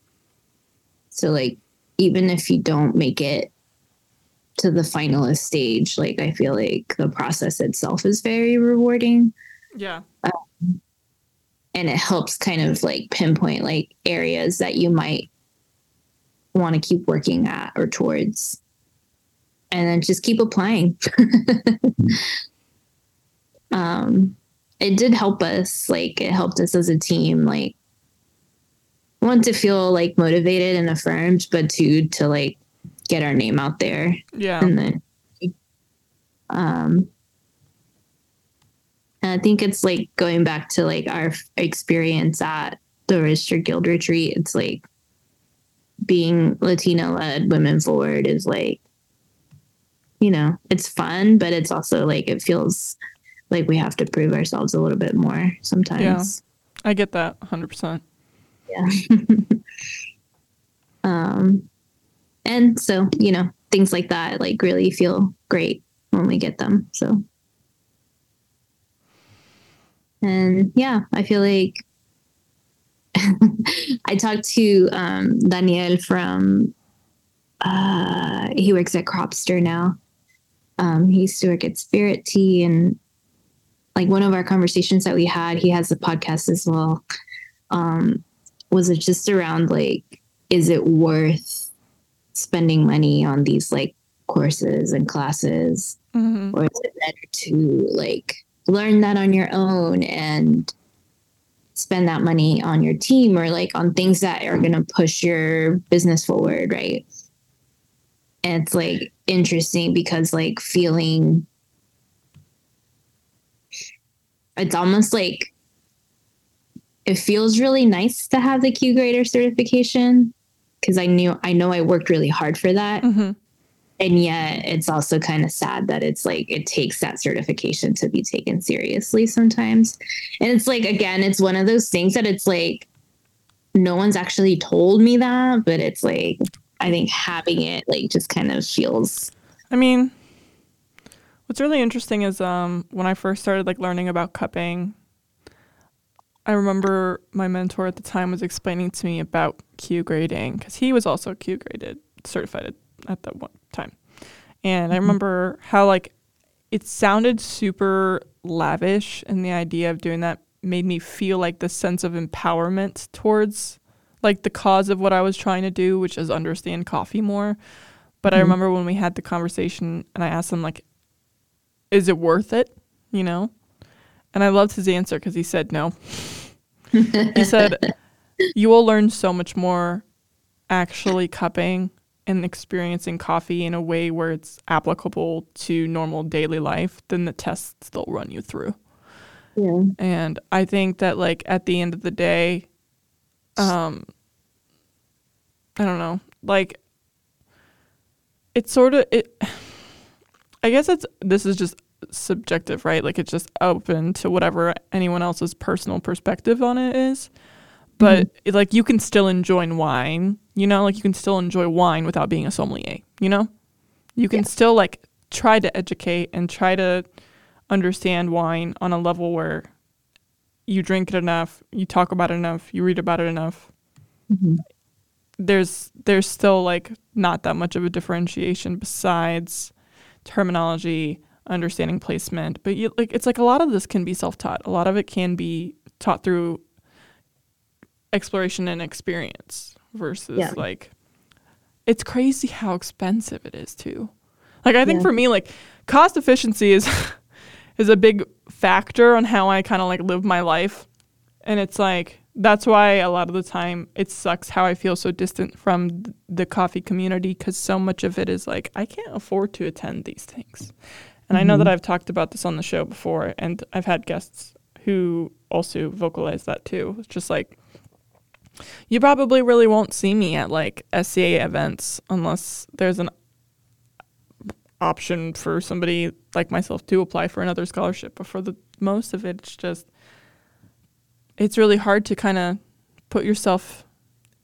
B: so, like, even if you don't make it to the finalist stage, like I feel like the process itself is very rewarding.
A: Yeah. Um,
B: and it helps kind of like pinpoint like areas that you might want to keep working at or towards. And then just keep applying. um it did help us like it helped us as a team like one to feel like motivated and affirmed but two to like get our name out there.
A: Yeah.
B: And then, um, and I think it's like going back to like our experience at the Roasters Guild retreat. It's like being Latina led, women forward is like, you know, it's fun, but it's also like it feels like we have to prove ourselves a little bit more sometimes.
A: Yeah, I get that 100%.
B: Yeah. um, and so, you know, things like that like really feel great when we get them. So, and yeah, I feel like I talked to um, Daniel from, uh, he works at Cropster now. Um, he used to work at Spirit Tea. And like one of our conversations that we had, he has a podcast as well. Um, was it just around like, is it worth spending money on these like courses and classes mm-hmm. or is it better to like learn that on your own and spend that money on your team or like on things that are going to push your business forward right and it's like interesting because like feeling it's almost like it feels really nice to have the Q grader certification because I knew I know I worked really hard for that. Mm-hmm. And yet it's also kind of sad that it's like it takes that certification to be taken seriously sometimes. And it's like again, it's one of those things that it's like no one's actually told me that, but it's like I think having it like just kind of feels
A: I mean what's really interesting is um when I first started like learning about cupping I remember my mentor at the time was explaining to me about Q grading because he was also Q graded, certified at that one. And mm-hmm. I remember how like it sounded super lavish and the idea of doing that made me feel like the sense of empowerment towards like the cause of what I was trying to do, which is understand coffee more. But mm-hmm. I remember when we had the conversation and I asked him like, is it worth it? You know? And I loved his answer because he said no he said, You will learn so much more actually cupping and experiencing coffee in a way where it's applicable to normal daily life than the tests they'll run you through.
B: Yeah.
A: And I think that like at the end of the day, um I don't know, like it's sort of it I guess it's this is just subjective, right? Like it's just open to whatever anyone else's personal perspective on it is. But mm-hmm. like you can still enjoy wine, you know, like you can still enjoy wine without being a sommelier, you know? You can yeah. still like try to educate and try to understand wine on a level where you drink it enough, you talk about it enough, you read about it enough. Mm-hmm. There's there's still like not that much of a differentiation besides terminology understanding placement. But you, like it's like a lot of this can be self-taught. A lot of it can be taught through exploration and experience versus yeah. like it's crazy how expensive it is too. Like I think yeah. for me like cost efficiency is is a big factor on how I kind of like live my life. And it's like that's why a lot of the time it sucks how I feel so distant from the coffee community because so much of it is like I can't afford to attend these things. And mm-hmm. I know that mm-hmm. I've talked about this on the show before, and I've had guests who also vocalize that too. It's just like you probably really won't see me at like SCA events unless there's an option for somebody like myself to apply for another scholarship. But for the most of it, it's just it's really hard to kind of put yourself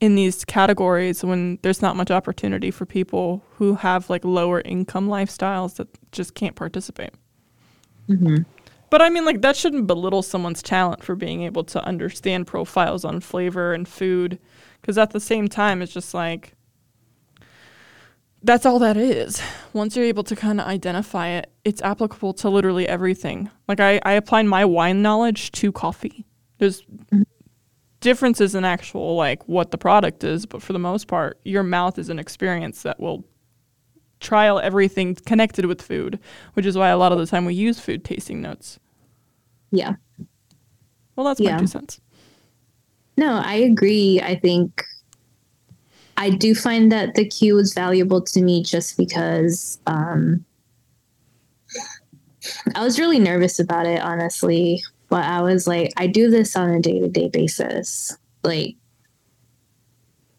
A: in these categories when there's not much opportunity for people who have like lower income lifestyles that just can't participate. Mm-hmm. But I mean, like, that shouldn't belittle someone's talent for being able to understand profiles on flavor and food. Because at the same time, it's just like, that's all that is. Once you're able to kind of identify it, it's applicable to literally everything. Like, I, I apply my wine knowledge to coffee. There's mm-hmm. differences in actual, like, what the product is, but for the most part, your mouth is an experience that will trial everything connected with food, which is why a lot of the time we use food tasting notes.
B: Yeah.
A: Well, that's yeah. my two cents.
B: No, I agree. I think I do find that the Q was valuable to me just because um, I was really nervous about it, honestly. But I was like, I do this on a day to day basis. Like,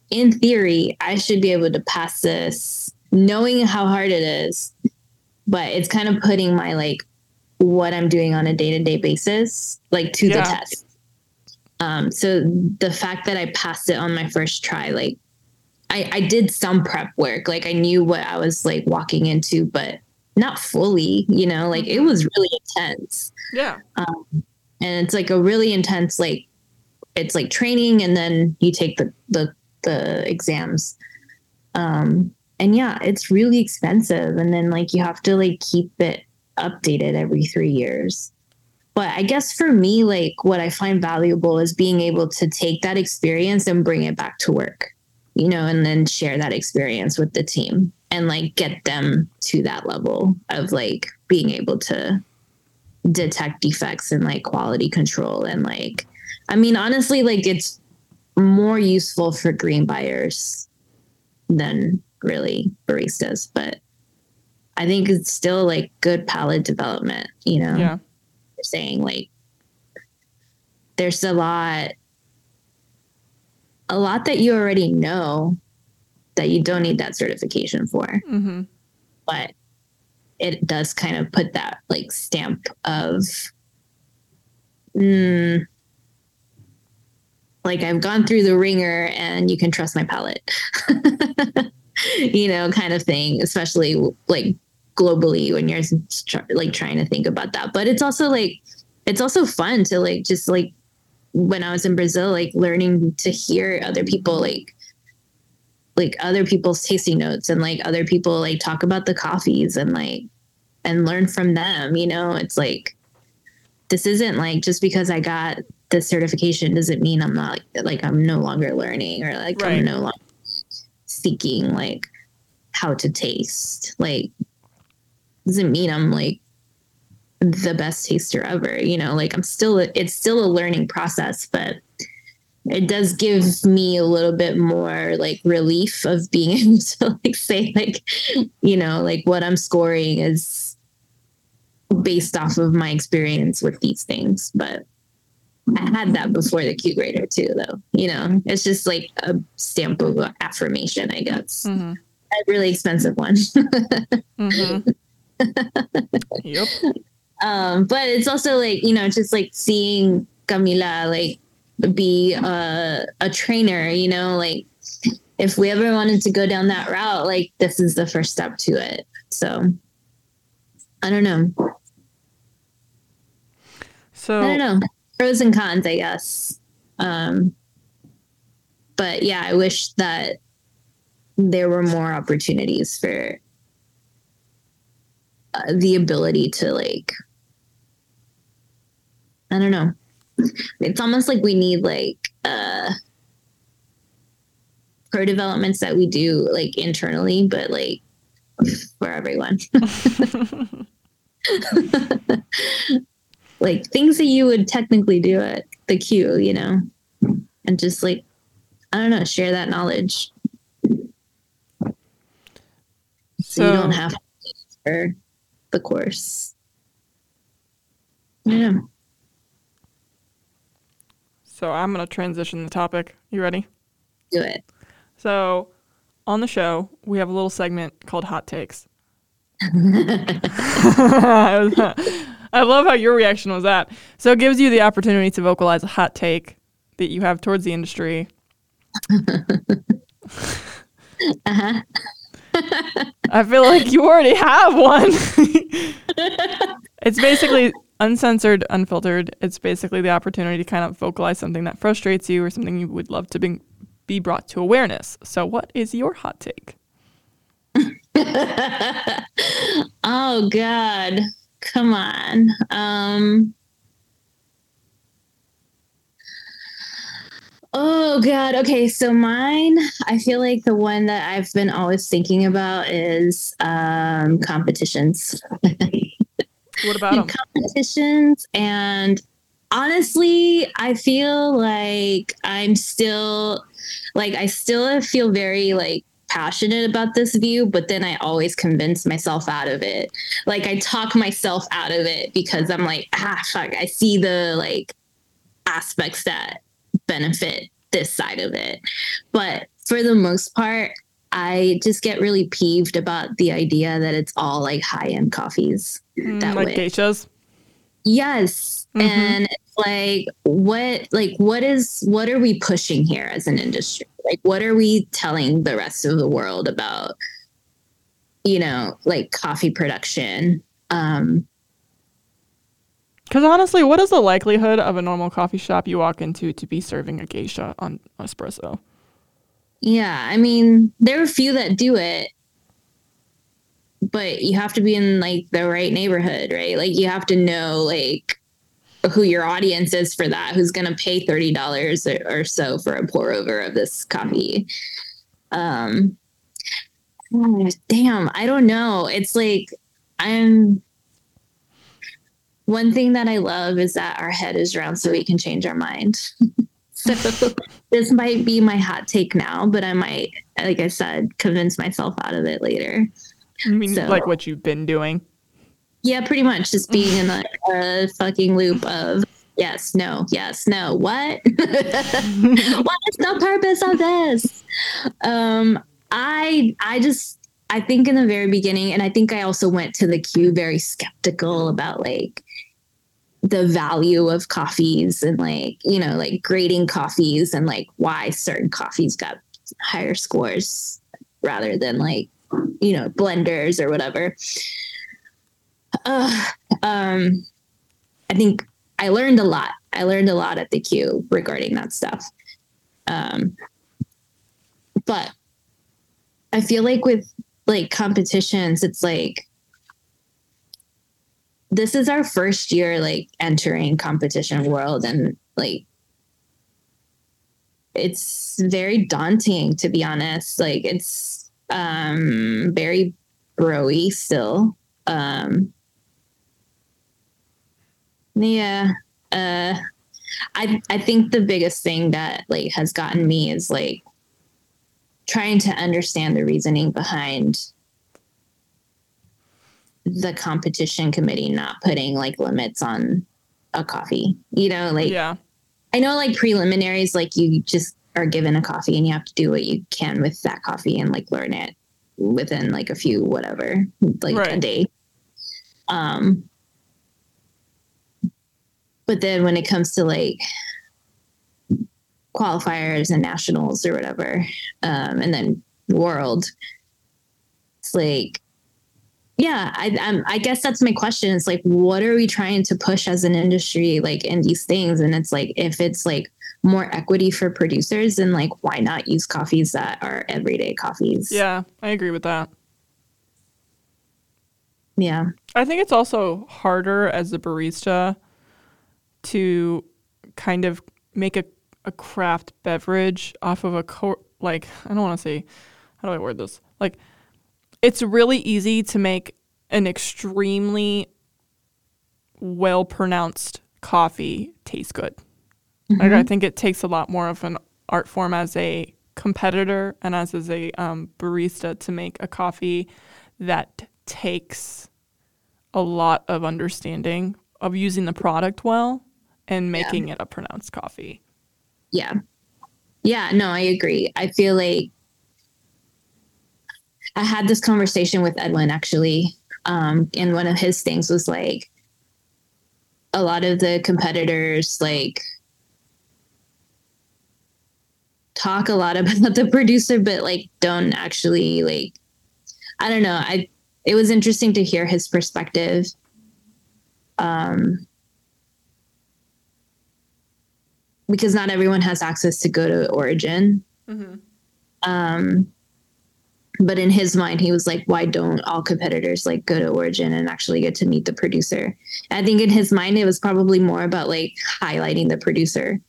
B: in theory, I should be able to pass this knowing how hard it is. But it's kind of putting my like what I'm doing on a day to day basis, like to yeah. the test. Um, so the fact that I passed it on my first try, like I, I did some prep work, like I knew what I was like walking into, but not fully, you know, like it mm-hmm. was really intense.
A: Yeah.
B: Um, and it's like a really intense, like it's like training and then you take the, the, the exams. Um, and yeah, it's really expensive. And then like you have to like keep it updated every three years. But I guess for me, like what I find valuable is being able to take that experience and bring it back to work, you know, and then share that experience with the team and like get them to that level of like being able to detect defects and like quality control and like I mean honestly like it's more useful for green buyers than really baristas but I think it's still like good palate development, you know?
A: Yeah.
B: saying like there's a lot a lot that you already know that you don't need that certification for. Mm-hmm. But it does kind of put that like stamp of mm, like I've gone through the ringer and you can trust my palate. you know, kind of thing, especially like globally when you're like trying to think about that. But it's also like it's also fun to like just like when I was in Brazil, like learning to hear other people like like other people's tasting notes and like other people like talk about the coffees and like and learn from them. You know, it's like this isn't like just because I got the certification doesn't mean I'm not like, like I'm no longer learning or like right. I'm no longer seeking like how to taste. Like doesn't mean I'm like the best taster ever. You know, like I'm still, it's still a learning process, but it does give me a little bit more like relief of being able to like say like, you know, like what I'm scoring is based off of my experience with these things. But I had that before the Q grader too, though. You know, it's just like a stamp of affirmation, I guess. Mm-hmm. A really expensive one. mm-hmm
A: yep.
B: Um, but it's also like, you know, just like seeing Camila like be a, a trainer, you know, like if we ever wanted to go down that route, like this is the first step to it. So I don't know.
A: So
B: I don't know. Pros and cons, I guess. Um, but yeah, I wish that there were more opportunities for the ability to like I don't know. It's almost like we need like uh pro developments that we do like internally, but like for everyone. like things that you would technically do at the Q, you know. and just like I don't know, share that knowledge. So, so you don't have to the course. Yeah.
A: So I'm gonna transition the topic. You ready?
B: Do it.
A: So on the show, we have a little segment called Hot Takes. I love how your reaction was that. So it gives you the opportunity to vocalize a hot take that you have towards the industry. uh-huh. I feel like you already have one. it's basically uncensored, unfiltered. It's basically the opportunity to kind of vocalize something that frustrates you or something you would love to be, be brought to awareness. So, what is your hot take?
B: oh, God. Come on. Um, Oh God. Okay. So mine, I feel like the one that I've been always thinking about is um, competitions.
A: what about them?
B: competitions? And honestly, I feel like I'm still like I still feel very like passionate about this view, but then I always convince myself out of it. Like I talk myself out of it because I'm like, ah, fuck, I see the like aspects that benefit this side of it. But for the most part, I just get really peeved about the idea that it's all like high end coffees.
A: Mm, that like way. geishas?
B: Yes. Mm-hmm. And like what like what is what are we pushing here as an industry? Like what are we telling the rest of the world about you know, like coffee production? Um
A: because honestly, what is the likelihood of a normal coffee shop you walk into to be serving a geisha on espresso?
B: Yeah, I mean, there are a few that do it, but you have to be in like the right neighborhood, right? Like you have to know like who your audience is for that, who's going to pay thirty dollars or so for a pour over of this coffee. Um, damn, I don't know. It's like I'm one thing that I love is that our head is round so we can change our mind. so this might be my hot take now, but I might, like I said, convince myself out of it later.
A: I mean, so, like what you've been doing?
B: Yeah, pretty much just being in a, a fucking loop of yes, no, yes, no, what? what is the purpose of this? Um, I I just I think in the very beginning, and I think I also went to the Q very skeptical about like the value of coffees and like you know like grading coffees and like why certain coffees got higher scores rather than like you know blenders or whatever. Uh, um i think i learned a lot. I learned a lot at the Q regarding that stuff. Um but i feel like with like competitions it's like this is our first year like entering competition world and like it's very daunting to be honest. Like it's um very broy still. Um yeah uh i i think the biggest thing that like has gotten me is like trying to understand the reasoning behind the competition committee not putting like limits on a coffee. You know, like
A: yeah.
B: I know like preliminaries, like you just are given a coffee and you have to do what you can with that coffee and like learn it within like a few whatever, like right. a day. Um but then when it comes to like qualifiers and nationals or whatever, um, and then world, it's like yeah I, I guess that's my question. It's like what are we trying to push as an industry like in these things? And it's like if it's like more equity for producers then like why not use coffees that are everyday coffees?
A: Yeah i agree with that.
B: Yeah.
A: I think it's also harder as a barista to kind of make a, a craft beverage off of a co- like i don't want to say how do i word this? Like it's really easy to make an extremely well pronounced coffee taste good. Like I
B: Mhm.
A: think it takes a lot more of an art form as a competitor and as as a um, barista to make a coffee that takes a lot of understanding of using the product well and making it a pronounced coffee.
B: Yeah. Yeah, no, I agree. I feel like I had this conversation with Edwin actually. Um, and one of his things was like a lot of the competitors like talk a lot about the producer, but like don't actually like I don't know. I it was interesting to hear his perspective. Um because not everyone has access to go to Origin.
A: Mm-hmm.
B: Um, but in his mind, he was like, "Why don't all competitors like go to Origin and actually get to meet the producer?" I think in his mind, it was probably more about like highlighting the producer,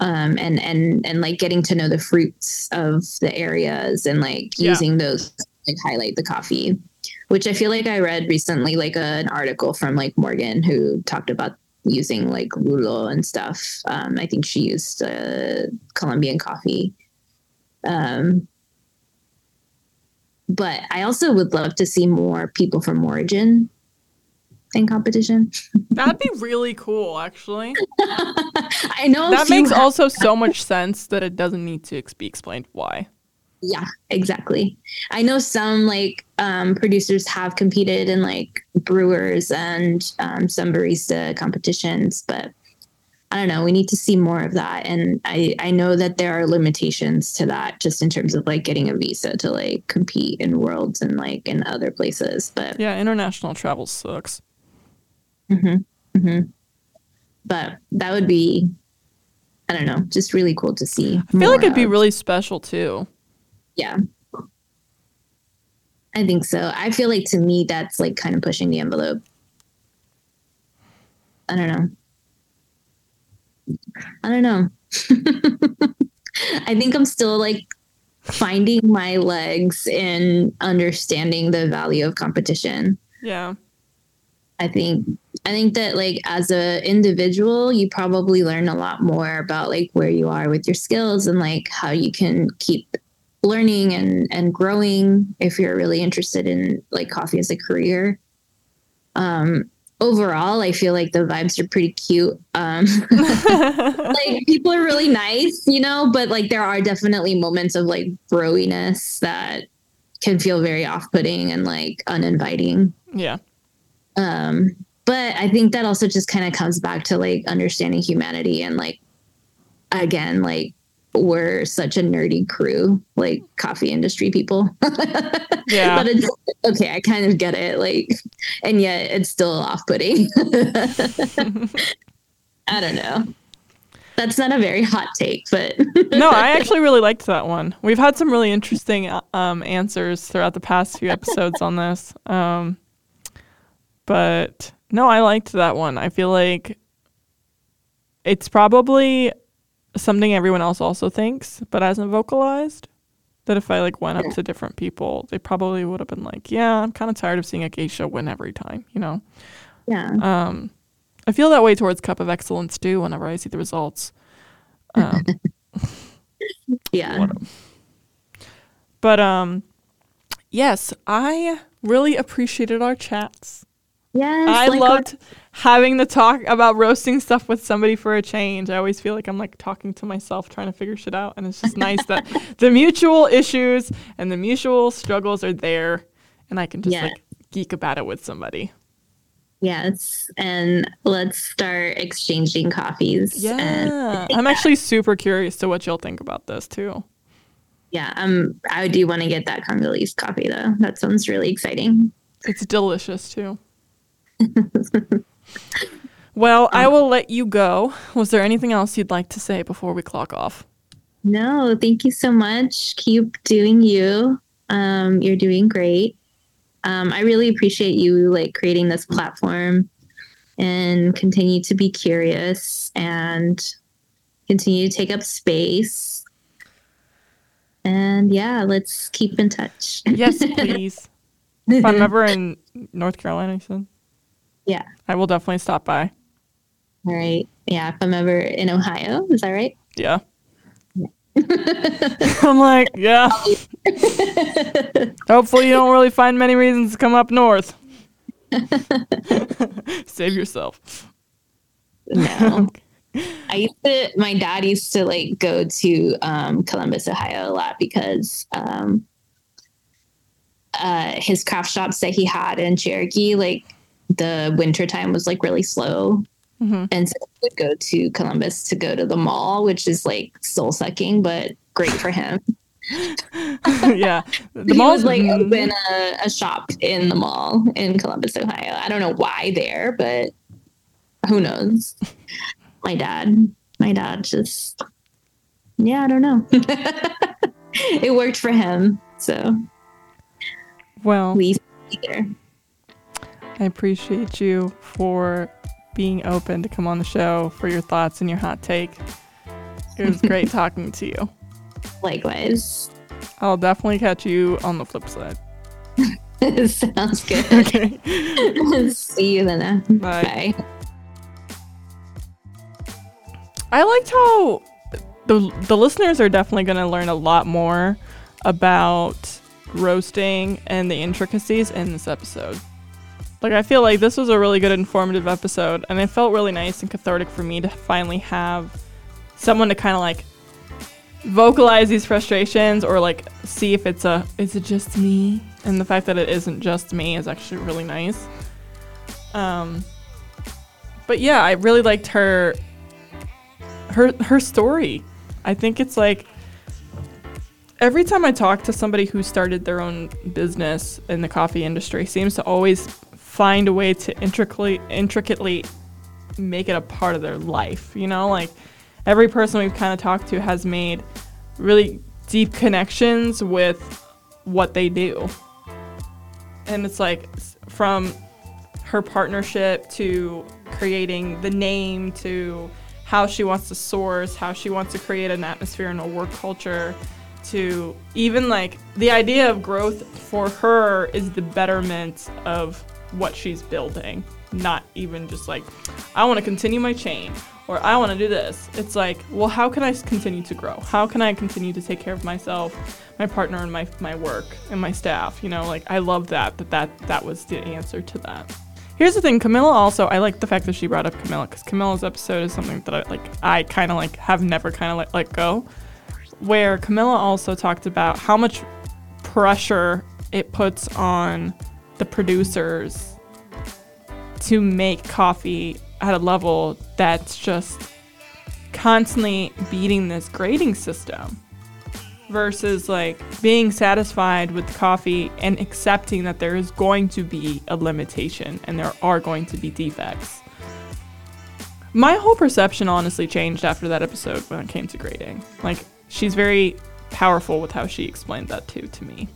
B: um, and and and like getting to know the fruits of the areas and like
A: Yeah.
B: using those to, like highlight the coffee. Which I feel like I read recently, like a, an article from like Morgan who talked about using like lulo and stuff. Um, I think she used uh, Colombian coffee. Um, but I also would love to see more people from Origin in competition.
A: That'd be really cool, actually.
B: I know
A: That makes
B: ha-
A: also so much sense that it doesn't need to be explained why.
B: yeah, exactly. I know some like um, producers have competed in like brewers and um, some barista competitions, but I don't know. We need to see more of that, and I I know that there are limitations to that, just in terms of like getting a visa to like compete in worlds and like in other places. But
A: Yeah, international travel sucks.
B: hmm hmm But that would be, I don't know, just really cool to see.
A: I feel like it'd be really special too.
B: yeah. I think so. I feel like to me, that's like kind of pushing the envelope. I don't know. I don't know. I think I'm still like finding my legs in understanding the value of competition.
A: Yeah.
B: I think I think that like as a individual, you probably learn a lot more about like where you are with your skills and like how you can keep learning and and growing if you're really interested in like coffee as a career. Um overall, I feel like the vibes are pretty cute. Um like people are really nice, you know, but like there are definitely moments of like browiness that can feel very off-putting and like uninviting
A: yeah.
B: um but i think that also just kind of comes back to like understanding humanity and like again like we're such a nerdy crew like coffee industry people
A: Yeah.
B: but it's okay i kind of get it like and yet it's still off-putting i don't know that's not a very hot take but
A: no, I actually really liked that one. We've had some really interesting um, answers throughout the past few episodes on this. Um, but no, I liked that one. I feel like it's probably something everyone else also thinks, but hasn't vocalized. That if I like went up
B: Yeah.
A: to different people, they probably would have been like, "Yeah, I'm kind of tired of seeing a geisha win every time," you know.
B: yeah
A: Um, I feel that way towards Cup of Excellence too. Whenever I see the results. Um,
B: yeah
A: But um yes, I really appreciated our chats.
B: Yes
A: I
B: like-
A: loved having the talk about roasting stuff with somebody for a change. I always feel like I'm like talking to myself trying to figure shit out and it's just nice that the mutual issues and the mutual struggles are there and I can just
B: Yeah.
A: like geek about it with somebody.
B: Yes, and let's start exchanging coffees. And
A: Yeah. I'm actually super curious to what you'll think about this too.
B: yeah, um, I do want to get that Congolese coffee though. That sounds really exciting.
A: It's delicious too. well, I will let you go. Was there anything else you'd like to say before we clock off?
B: No, thank you so much. Keep doing you. Um, you're doing great. Um, I really appreciate you like creating this platform and continue to be curious and continue to take up space. And yeah, let's keep in touch.
A: Yes, please. if I'm ever in North Carolina, you said?
B: Yeah.
A: I will definitely stop by.
B: All right. Yeah. If I'm ever in Ohio, is that right?
A: Yeah. I'm like, yeah. Hopefully, you don't really find many reasons to come up north. Save yourself.
B: No. I used to, my dad used to like go to um, Columbus, Ohio a lot because um, uh, his craft shops that he had in Cherokee, like the winter time was like really slow.
A: Mm-hmm.
B: And so he would go to Columbus to go to the mall, which is like soul sucking, but great for him.
A: yeah.
B: The mall was like mm-hmm. open a, a shop in the mall in Columbus, Ohio. I don't know why there, but who knows? my dad, my dad just, yeah, I don't know. it worked for him. So,
A: well,
B: we either.
A: I appreciate you for being open to come on the show for your thoughts and your hot take. It was great talking to you.
B: Likewise.
A: I'll definitely catch you on the flip side.
B: Sounds good. Okay. See you then. Bye. Bye.
A: I liked how the the listeners are definitely going to learn a lot more about roasting and the intricacies in this episode. Like I feel like this was a really good informative episode and it felt really nice and cathartic for me to finally have someone to kind of like vocalize these frustrations or like see if it's a is it just me? And the fact that it isn't just me is actually really nice. Um but yeah i really liked her her her story. I think it's like every time i talk to somebody who started their own business in the coffee industry seems to always find a way to intricately intricately make it a part of their life you know like every person we've kind of talked to has made really deep connections with what they do. And it's like from her partnership to creating the name to how she wants to source, how she wants to create an atmosphere and a work culture to even like the idea of growth for her is the betterment of what she's building, not even just like I want to continue my chain or I want to do this. It's like, well, how can I continue to grow? How can I continue to take care of myself, my partner, and my my work and my staff? You know, like I love that that that that was the answer to that. Here's the thing, Camilla also, I like the fact that she brought up Camilla because Camilla's episode is something that I like I kind of like have never kind of let, let go. Where Camilla also talked about how much pressure it puts on the producers to make coffee at a level that's just constantly beating this grading system versus like being satisfied with coffee and accepting that there is going to be a limitation and there are going to be defects. My whole perception honestly changed after that episode when it came to grading. Like she's very powerful with how she explained that too to me.